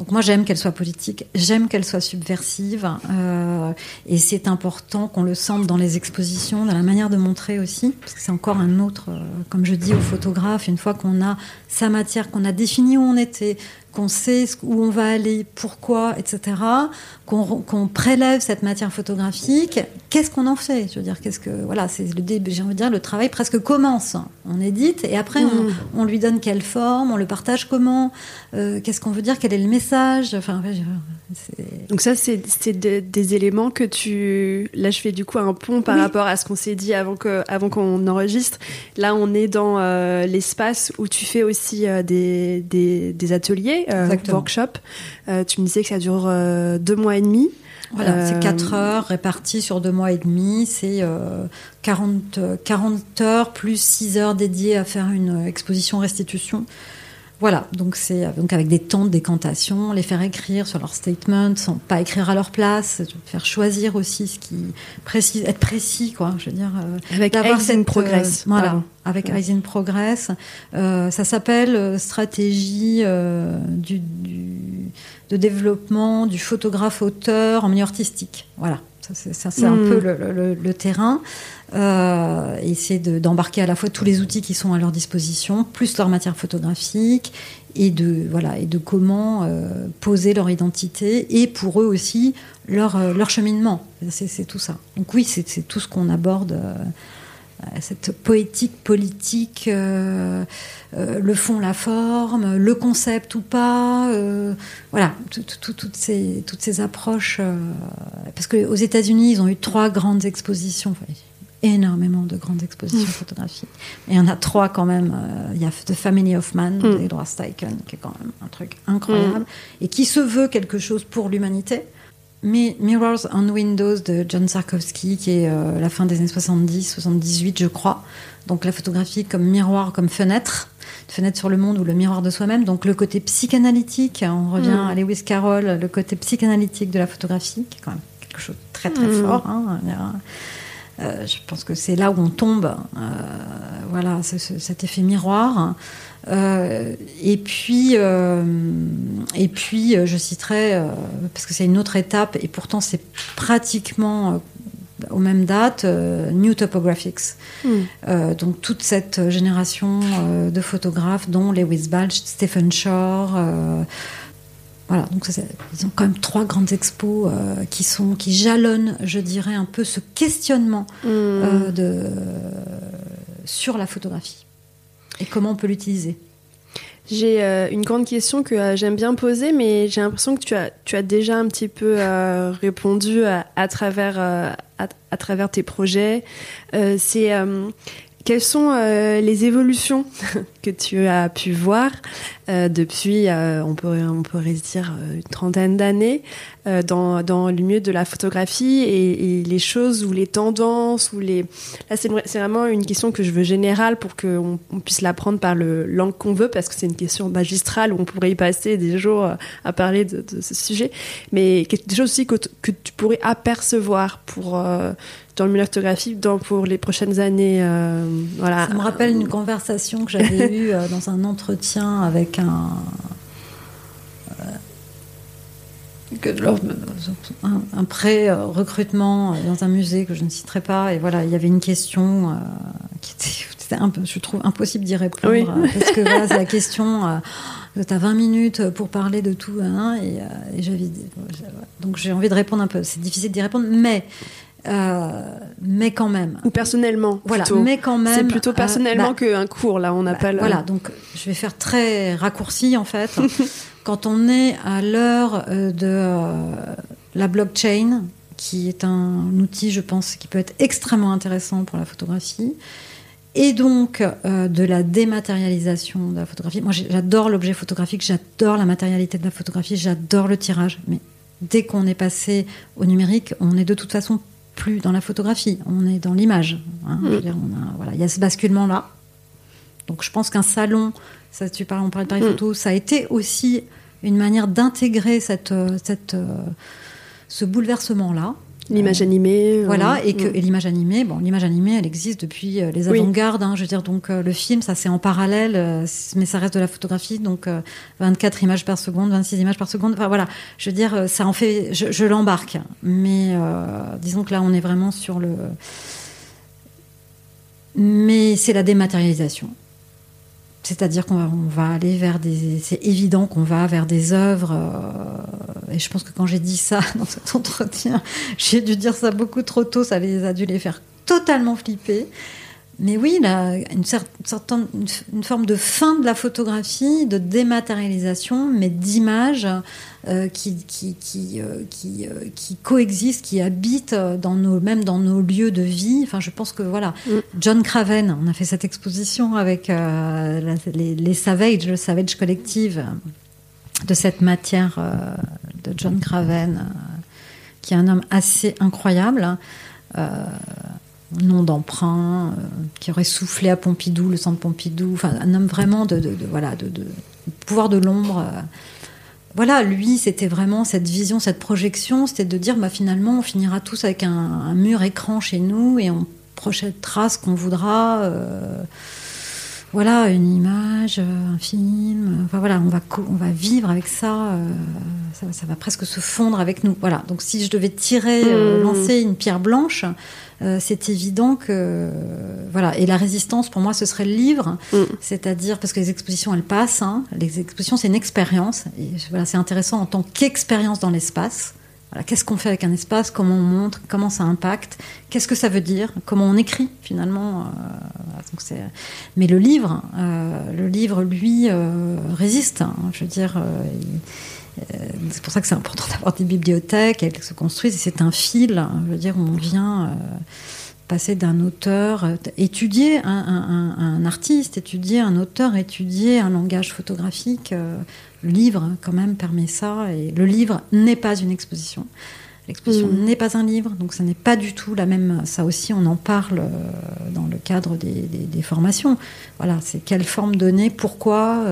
Euh, donc moi j'aime qu'elle soit politique, j'aime qu'elle soit subversive, euh, et c'est important qu'on le sente dans les expositions, dans la manière de montrer aussi, parce que c'est encore un autre, comme je dis aux photographes, une fois qu'on a sa matière, qu'on a défini où on était, qu'on sait où on va aller, pourquoi, etc., qu'on prélève cette matière photographique, qu'est-ce qu'on en fait? Je veux dire, qu'est-ce que voilà, c'est le début. J'ai envie de dire, le travail presque commence. On édite et après on, mm. lui donne quelle forme, on le partage comment, euh, qu'est-ce qu'on veut dire, quel est le message. Enfin, donc ça, c'est des éléments que tu. Là, je fais du coup un pont par rapport à ce qu'on s'est dit avant que avant qu'on enregistre. Là, on est dans euh, l'espace où tu fais aussi euh, des, des, des, ateliers, workshops. tu me disais que ça dure deux mois et demi. Voilà, c'est 4 euh, heures réparties sur 2 mois et demi. C'est 40, euh, 40 heures plus 6 heures dédiées à faire une exposition restitution. Voilà, donc c'est donc avec des temps de décantation, les faire écrire sur leur statement, sans pas écrire à leur place, faire choisir aussi ce qui précise, être précis quoi. Je veux dire euh, avec Eyes in Progress. voilà, avec Progress. ça s'appelle stratégie du, du de développement du photographe-auteur en milieu artistique. Voilà, ça c'est un hmm. peu le, terrain. Euh, essayer d'embarquer à la fois tous les outils qui sont à leur disposition, plus leur matière photographique, et de, voilà, et de comment euh, poser leur identité, et pour eux aussi leur, euh, leur cheminement. C'est tout ça. Donc oui, c'est tout ce qu'on aborde. cette poétique politique, le fond, la forme, le concept ou pas, voilà, toutes, ces, toutes ces approches. parce qu'aux États-Unis, ils ont eu trois grandes expositions énormément de grandes expositions mm. photographiques. Et il y en a trois quand même. Euh, il y a The Family of Man mm. d'Edward Steichen, qui est quand même un truc incroyable, mm. et qui se veut quelque chose pour l'humanité. Mais Mirrors on Windows de John Sarkowski, qui est euh, la fin des années 70, 78, je crois. Donc la photographie comme miroir, comme fenêtre, fenêtre sur le monde ou le miroir de soi-même. Donc le côté psychanalytique, on revient à Lewis Carroll, le côté psychanalytique de la photographie, qui est quand même quelque chose de très très fort. Hein. Euh, je pense que c'est là où on tombe, euh, voilà, cet effet miroir. Euh, et puis, et puis, je citerai parce que c'est une autre étape et pourtant c'est pratiquement aux mêmes dates, New Topographics. Hmm. donc toute cette génération de photographes, dont Lewis Balch, Stephen Shore, voilà, donc ils ont quand même trois grandes expos euh, qui sont qui jalonnent, je dirais, un peu ce questionnement mmh. euh, de, sur la photographie et comment on peut l'utiliser. J'ai euh, une grande question que j'aime bien poser, mais j'ai l'impression que tu as, tu as déjà un petit peu répondu à, travers, à, travers tes projets. C'est quelles sont les évolutions que tu as pu voir euh, depuis, euh, on, pourrait, on pourrait dire, euh, une trentaine d'années dans, dans, le milieu de la photographie et, les choses ou les tendances ou les... Là, c'est vraiment une question que je veux générale pour qu'on on puisse l'apprendre par le langue qu'on veut parce que c'est une question magistrale où on pourrait y passer des jours à parler de, ce sujet. Mais des choses aussi que, que tu pourrais apercevoir pour dans le milieu photographique dans, pour les prochaines années. voilà. Ça me rappelle une conversation que j'avais eue dans un entretien avec un, pré-recrutement dans un musée que je ne citerai pas. Et voilà, il y avait une question euh, qui était, un peu, je trouve, impossible d'y répondre. Euh, parce que voilà, c'est la question. Euh, tu as 20 minutes pour parler de tout. Hein, et, j'avais, donc j'ai envie de répondre un peu. C'est difficile d'y répondre, mais euh, mais quand même. Ou personnellement. Voilà, mais quand même. C'est plutôt personnellement euh, bah, qu'un cours, là, on n'a bah, pas Voilà, donc je vais faire très raccourci en fait. quand on est à l'heure euh, de la blockchain, qui est un outil, je pense, qui peut être extrêmement intéressant pour la photographie, et donc de la dématérialisation de la photographie. Moi, j'adore l'objet photographique, j'adore la matérialité de la photographie, j'adore le tirage, mais dès qu'on est passé au numérique, on est de toute façon plus dans la photographie, on est dans l'image. Hein. Mm. voilà, il y a ce basculement-là. Donc je pense qu'un salon, ça, tu parles, on parle de Paris mm. Photo, ça a été aussi une manière d'intégrer cette, euh, cette, euh, ce bouleversement-là. L'image animée. Euh, voilà, et que l'image animée, bon, l'image animée, elle existe depuis les avant-gardes. Hein, je veux dire, donc le film, ça c'est en parallèle, mais ça reste de la photographie, donc 24 images par seconde, 26 images par seconde. Enfin voilà, je veux dire, ça en fait, je, l'embarque. Mais disons que là, on est vraiment sur le. Mais c'est la dématérialisation. C'est-à-dire qu'on va, aller vers des. C'est évident qu'on va vers des œuvres. Euh, et je pense que quand j'ai dit ça dans cet entretien, j'ai dû dire ça beaucoup trop tôt. Ça les a dû les faire totalement flipper. Mais oui, là, une, certaine, une, forme de fin de la photographie, de dématérialisation, mais d'images euh, qui, qui, qui, euh, qui, euh, qui, coexistent, qui habitent dans nos, même dans nos lieux de vie. Enfin, je pense que voilà, mm. John Craven, on a fait cette exposition avec les, les, Savage, le Savage Collective, de cette matière de John Craven, qui est un homme assez incroyable nom d'emprunt, euh, qui aurait soufflé à Pompidou, le centre Pompidou, enfin un homme vraiment de, voilà de, pouvoir de l'ombre. Euh. Voilà, lui, c'était vraiment cette vision, cette projection, c'était de dire, bah, finalement, on finira tous avec un, mur écran chez nous et on projettera ce qu'on voudra. Euh, voilà, une image, un film. Enfin voilà, on va, on va vivre avec ça, ça, va presque se fondre avec nous. Voilà. Donc si je devais tirer, mmh. lancer une pierre blanche, euh, c'est évident que voilà. Et la résistance, pour moi, ce serait le livre, mm. c'est-à-dire parce que les expositions, elles passent. Hein. Les expositions, c'est une expérience. Et voilà, c'est intéressant en tant qu'expérience dans l'espace. Voilà, qu'est-ce qu'on fait avec un espace? Comment on montre? Comment ça impacte? Qu'est-ce que ça veut dire? Comment on écrit finalement euh, Mais le livre, euh, le livre, lui, résiste. Hein. je veux dire. Euh, c'est pour ça que c'est important d'avoir des bibliothèques, elles se construisent, et c'est un fil, hein, je veux dire, où on vient euh, passer d'un auteur, euh, étudier un, artiste, étudier un auteur, étudier un langage photographique. le livre, quand même, permet ça, et le livre n'est pas une exposition. L'exposition mm. n'est pas un livre, donc ça n'est pas du tout la même. Ça aussi, on en parle dans le cadre des, formations. Voilà, c'est quelle forme donner, pourquoi.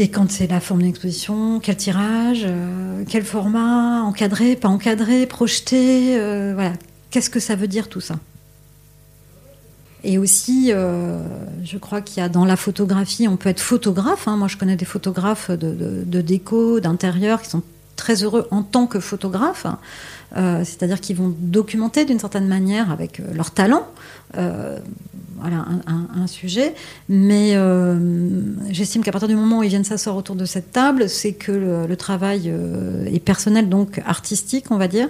Et quand c'est la forme d'exposition, quel tirage, euh, quel format, encadré, pas encadré, projeté, euh, voilà. Qu'est-ce que ça veut dire tout ça? Et aussi, euh, je crois qu'il y a dans la photographie, on peut être photographe. Hein. Moi, je connais des photographes de, déco, d'intérieur, qui sont très heureux en tant que photographes. C'est-à-dire qu'ils vont documenter d'une certaine manière avec leur talent voilà, un, sujet. Mais euh, j'estime qu'à partir du moment où ils viennent s'asseoir autour de cette table, c'est que le, travail euh, est personnel, donc artistique, on va dire.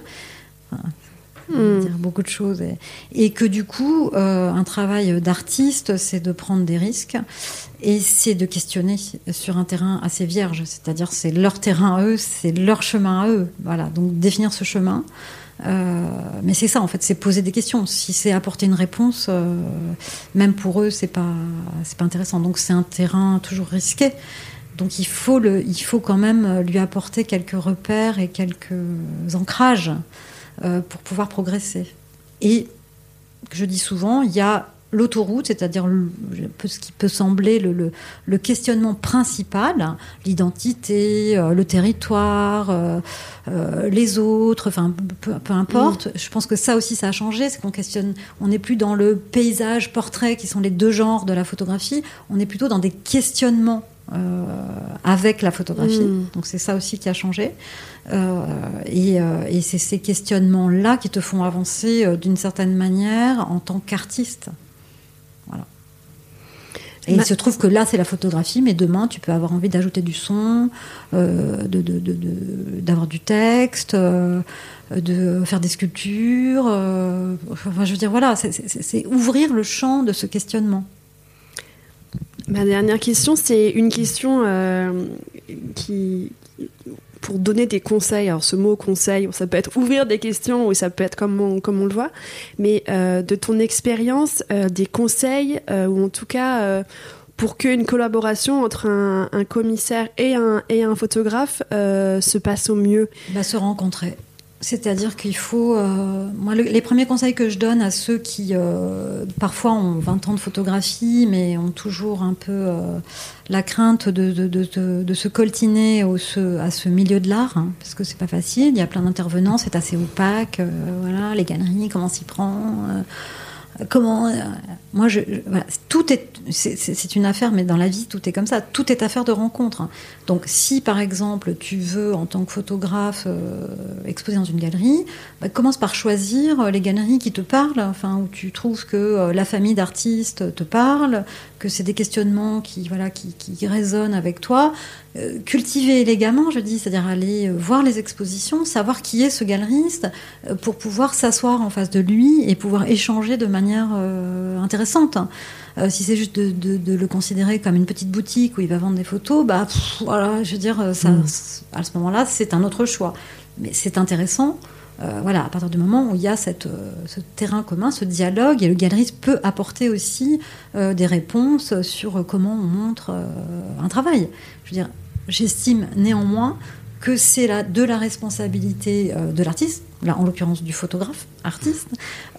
Hmm. dire beaucoup de choses. Et, que du coup, euh, un travail d'artiste, c'est de prendre des risques et c'est de questionner sur un terrain assez vierge. C'est-à-dire, c'est leur terrain à eux, c'est leur chemin à eux. Voilà, donc définir ce chemin. Euh, mais c'est ça, en fait, c'est poser des questions. Si c'est apporter une réponse, euh, même pour eux, c'est pas, c'est pas intéressant. Donc c'est un terrain toujours risqué. Donc il faut, le, il faut quand même lui apporter quelques repères et quelques ancrages pour pouvoir progresser. Et je dis souvent, il y a l'autoroute, c'est-à-dire ce qui peut sembler le, questionnement principal, l'identité, euh, le territoire, euh, euh, les autres, enfin peu, importe. Mm. Je pense que ça aussi ça a changé, c'est qu'on questionne, on n'est plus dans le paysage, portrait, qui sont les deux genres de la photographie, on est plutôt dans des questionnements avec la photographie. Mm. Donc c'est ça aussi qui a changé. et, et c'est ces questionnements-là qui te font avancer d'une certaine manière en tant qu'artiste. Et il se trouve que là, c'est la photographie, mais demain, tu peux avoir envie d'ajouter du son, euh, d'avoir du texte, euh, de faire des sculptures. Euh, enfin, je veux dire, voilà, c'est ouvrir le champ de ce questionnement. Ma dernière question, c'est une question qui, pour donner des conseils, alors ce mot conseil, ça peut être ouvrir des questions ou ça peut être comme on, comme on le voit, mais euh, de ton expérience, euh, des conseils, euh, ou en tout cas pour qu'une collaboration entre un, commissaire et un, et un photographe se passe au mieux bah, Se rencontrer. C'est-à-dire qu'il faut. Euh, moi, les premiers conseils que je donne à ceux qui, euh, parfois, ont 20 ans de photographie, mais ont toujours un peu euh, la crainte de, de, se coltiner au, à ce milieu de l'art, hein, parce que c'est pas facile. Il y a plein d'intervenants, c'est assez opaque. voilà, les galeries, comment s'y prend comment moi je, tout est c'est une affaire mais dans la vie tout est comme ça tout est affaire de rencontre hein. donc si par exemple tu veux en tant que photographe euh, exposer dans une galerie bah, commence par choisir euh, les galeries qui te parlent enfin où tu trouves que la famille d'artistes te parle que c'est des questionnements qui voilà qui, résonnent avec toi cultiver élégamment je dis c'est-à-dire aller voir les expositions savoir qui est ce galeriste pour pouvoir s'asseoir en face de lui et pouvoir échanger de manière euh, intéressante. Euh, si c'est juste de, le considérer comme une petite boutique où il va vendre des photos, bah voilà, je veux dire, euh, ça, mm. à ce moment-là, c'est un autre choix. Mais c'est intéressant. voilà, à partir du moment où il y a cette, ce terrain commun, ce dialogue, et le galeriste peut apporter aussi des réponses sur comment on montre un travail. Je veux dire, j'estime néanmoins que c'est de la responsabilité de l'artiste, là en l'occurrence du photographe, artiste,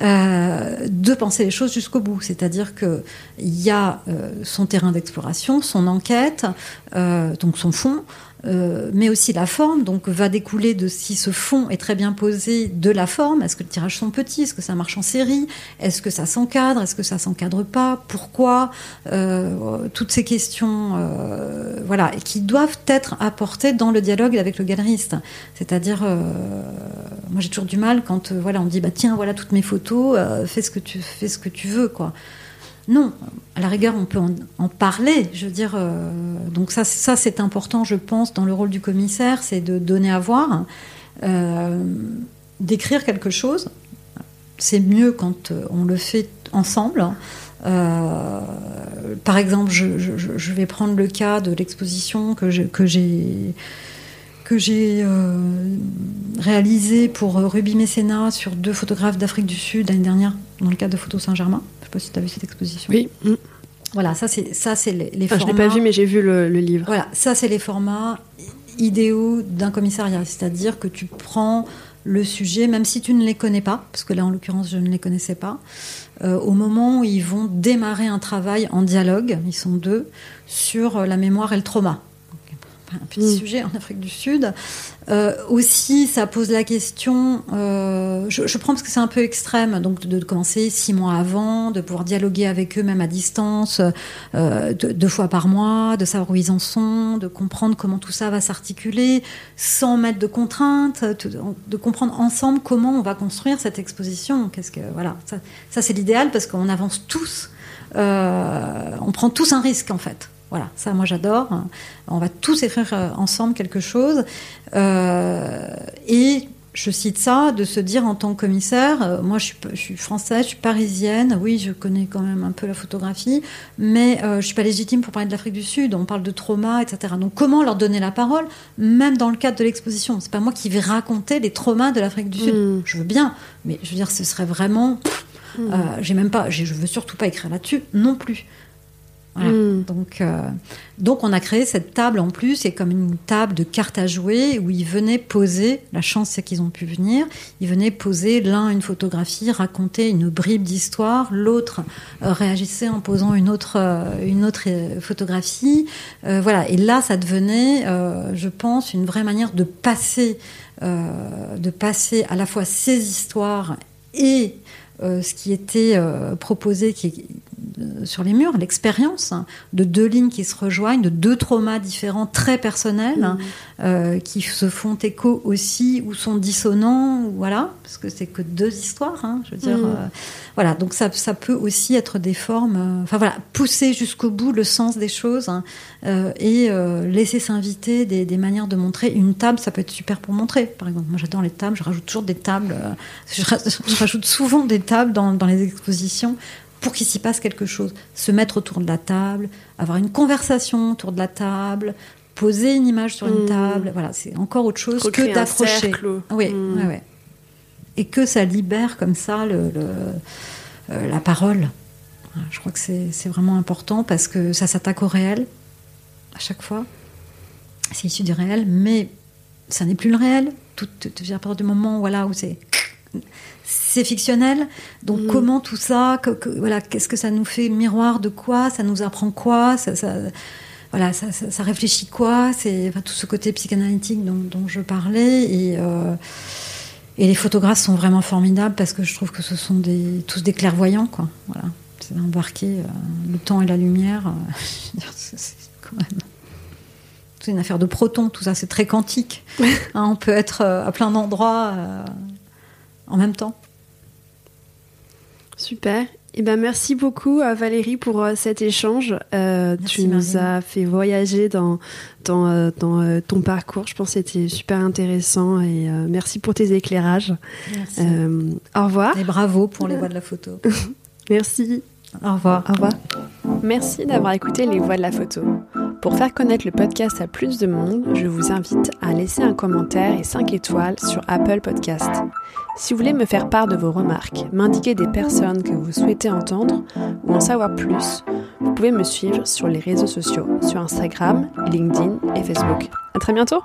euh, de penser les choses jusqu'au bout. C'est-à-dire qu'il y a euh, son terrain d'exploration, son enquête, euh, donc son fond, mais aussi la forme, donc va découler de si ce fond est très bien posé de la forme. Est-ce que les tirages sont petits? Est-ce que ça marche en série? Est-ce que ça s'encadre? Est-ce que ça s'encadre pas? Pourquoi? Toutes ces questions, voilà, qui doivent être apportées dans le dialogue avec le galeriste. C'est-à-dire, moi toujours du mal quand euh, voilà, on dit bah tiens voilà toutes mes photos, euh, fais ce que tu fais ce que tu veux quoi. Non, à la rigueur, on peut en, parler. Je veux dire, euh, donc ça, ça c'est important, je pense, dans le rôle du commissaire, c'est de donner à voir, d'écrire quelque chose. C'est mieux quand on le fait ensemble. Par exemple, je, je- vais prendre le cas de l'exposition que j'ai que j'ai euh, réalisée pour euh, Ruby Mécénat sur deux photographes d'Afrique du Sud l'année dernière dans le cadre de Photo Saint-Germain. Je sais pas si tu as vu cette exposition. Oui. Mm. Voilà, ça c'est ça c'est les, les Enfin, je formats. l'ai pas vu, mais j'ai vu le, le livre. Voilà, ça c'est les formats idéaux d'un commissariat, c'est-à-dire que tu prends le sujet, même si tu ne les connais pas, parce que là en l'occurrence je ne les connaissais pas, euh, au moment où ils vont démarrer un travail en dialogue, ils sont deux, sur la mémoire et le trauma. Un petit Mm. sujet en Afrique du Sud. Euh, aussi, ça pose la question. euh, je, je prends parce que c'est un peu extrême, donc de, de commencer six mois avant, de pouvoir dialoguer avec eux même à distance, euh, deux, deux fois par mois, de savoir où ils en sont, de comprendre comment tout ça va s'articuler, sans mettre de contraintes, de, de comprendre ensemble comment on va construire cette exposition. Qu'est-ce que voilà, ça, ça c'est l'idéal parce qu'on avance tous, on prend tous un risque en fait. Voilà, ça moi j'adore. On va tous écrire euh, ensemble quelque chose. Euh, et je cite ça, de se dire en tant que commissaire, euh, moi je suis, je suis française, je suis parisienne, oui je connais quand même un peu la photographie, mais euh, je suis pas légitime pour parler de l'Afrique du Sud, on parle de trauma, etc. Donc comment leur donner la parole, même dans le cadre de l'exposition? C'est pas moi qui vais raconter les traumas de l'Afrique du Sud. Mm. Je veux bien, mais je veux dire ce serait vraiment... Mm. euh, j'ai même pas, je veux surtout pas écrire là-dessus non plus. Voilà. Mm. Donc, euh, donc on a créé cette table en plus, c'est comme une table de cartes à jouer où ils venaient poser, la chance c'est qu'ils ont pu venir, ils venaient poser l'un une photographie, raconter une bribe d'histoire, l'autre euh, réagissait en posant une autre, euh, une autre photographie. Voilà, et là ça devenait, je pense, une vraie manière de passer, de passer à la fois ces histoires et euh, ce qui était euh, proposé qui sur les murs, l'expérience hein, de deux lignes qui se rejoignent, de deux traumas différents très personnels, hein, euh, qui se font écho aussi ou sont dissonants, voilà, parce que c'est que deux histoires, hein, je veux dire. Mhm. euh, voilà, donc ça, ça peut aussi être des formes, euh, enfin voilà, pousser jusqu'au bout le sens des choses hein, euh, et euh, laisser s'inviter des, des manières de montrer. Une table, ça peut être super pour montrer, par exemple. Moi, j'adore les tables, je rajoute toujours des tables, euh, je rajoute souvent des tables dans, dans les expositions pour qu'il s'y passe quelque chose. Se mettre autour de la table, avoir une conversation autour de la table, poser une image sur une Mhm. table, voilà, c'est encore autre chose Recréer que d'accrocher. Oui, Mm. ouais, ouais. Et que ça libère comme ça le, le- euh, la parole. Je crois que c'est vraiment important parce que ça s'attaque au réel à chaque fois. C'est issu du réel, mais ça n'est plus le réel. Tout, tout, tout- à partir du moment voilà, où c'est c'est fictionnel. Donc Mhm. comment tout ça, que- que- voilà, qu'est-ce que ça nous fait miroir de quoi? Ça nous apprend quoi? Ça, ça- voilà, ça, ça- ça réfléchit quoi? C'est enfin, tout ce côté psychanalytique dont, dont je parlais et euh, et les photographes sont vraiment formidables parce que je trouve que ce sont des, tous des clairvoyants, quoi. Voilà, c'est embarquer euh, le temps et la lumière. euh, c'est quand même. C'est une affaire de protons, tout ça, c'est très quantique. Hein, on peut être à plein d'endroits en même temps. Super. Eh ben, merci beaucoup à Valérie pour euh, cet échange. Euh, tu nous as fait voyager dans, dans, euh, dans, euh, ton parcours. Je pense que c'était super intéressant et euh, merci pour tes éclairages. Merci. Euh, au revoir. Et bravo pour les voix de la photo. Merci. Au revoir. Au revoir. Merci d'avoir écouté Les Voix de la photo. Pour faire connaître le podcast à plus de monde, je vous invite à laisser un commentaire et 5 étoiles sur Apple Podcast. Si vous voulez me faire part de vos remarques, m'indiquer des personnes que vous souhaitez entendre ou en savoir plus, vous pouvez me suivre sur les réseaux sociaux, sur Instagram, LinkedIn et Facebook. À très bientôt!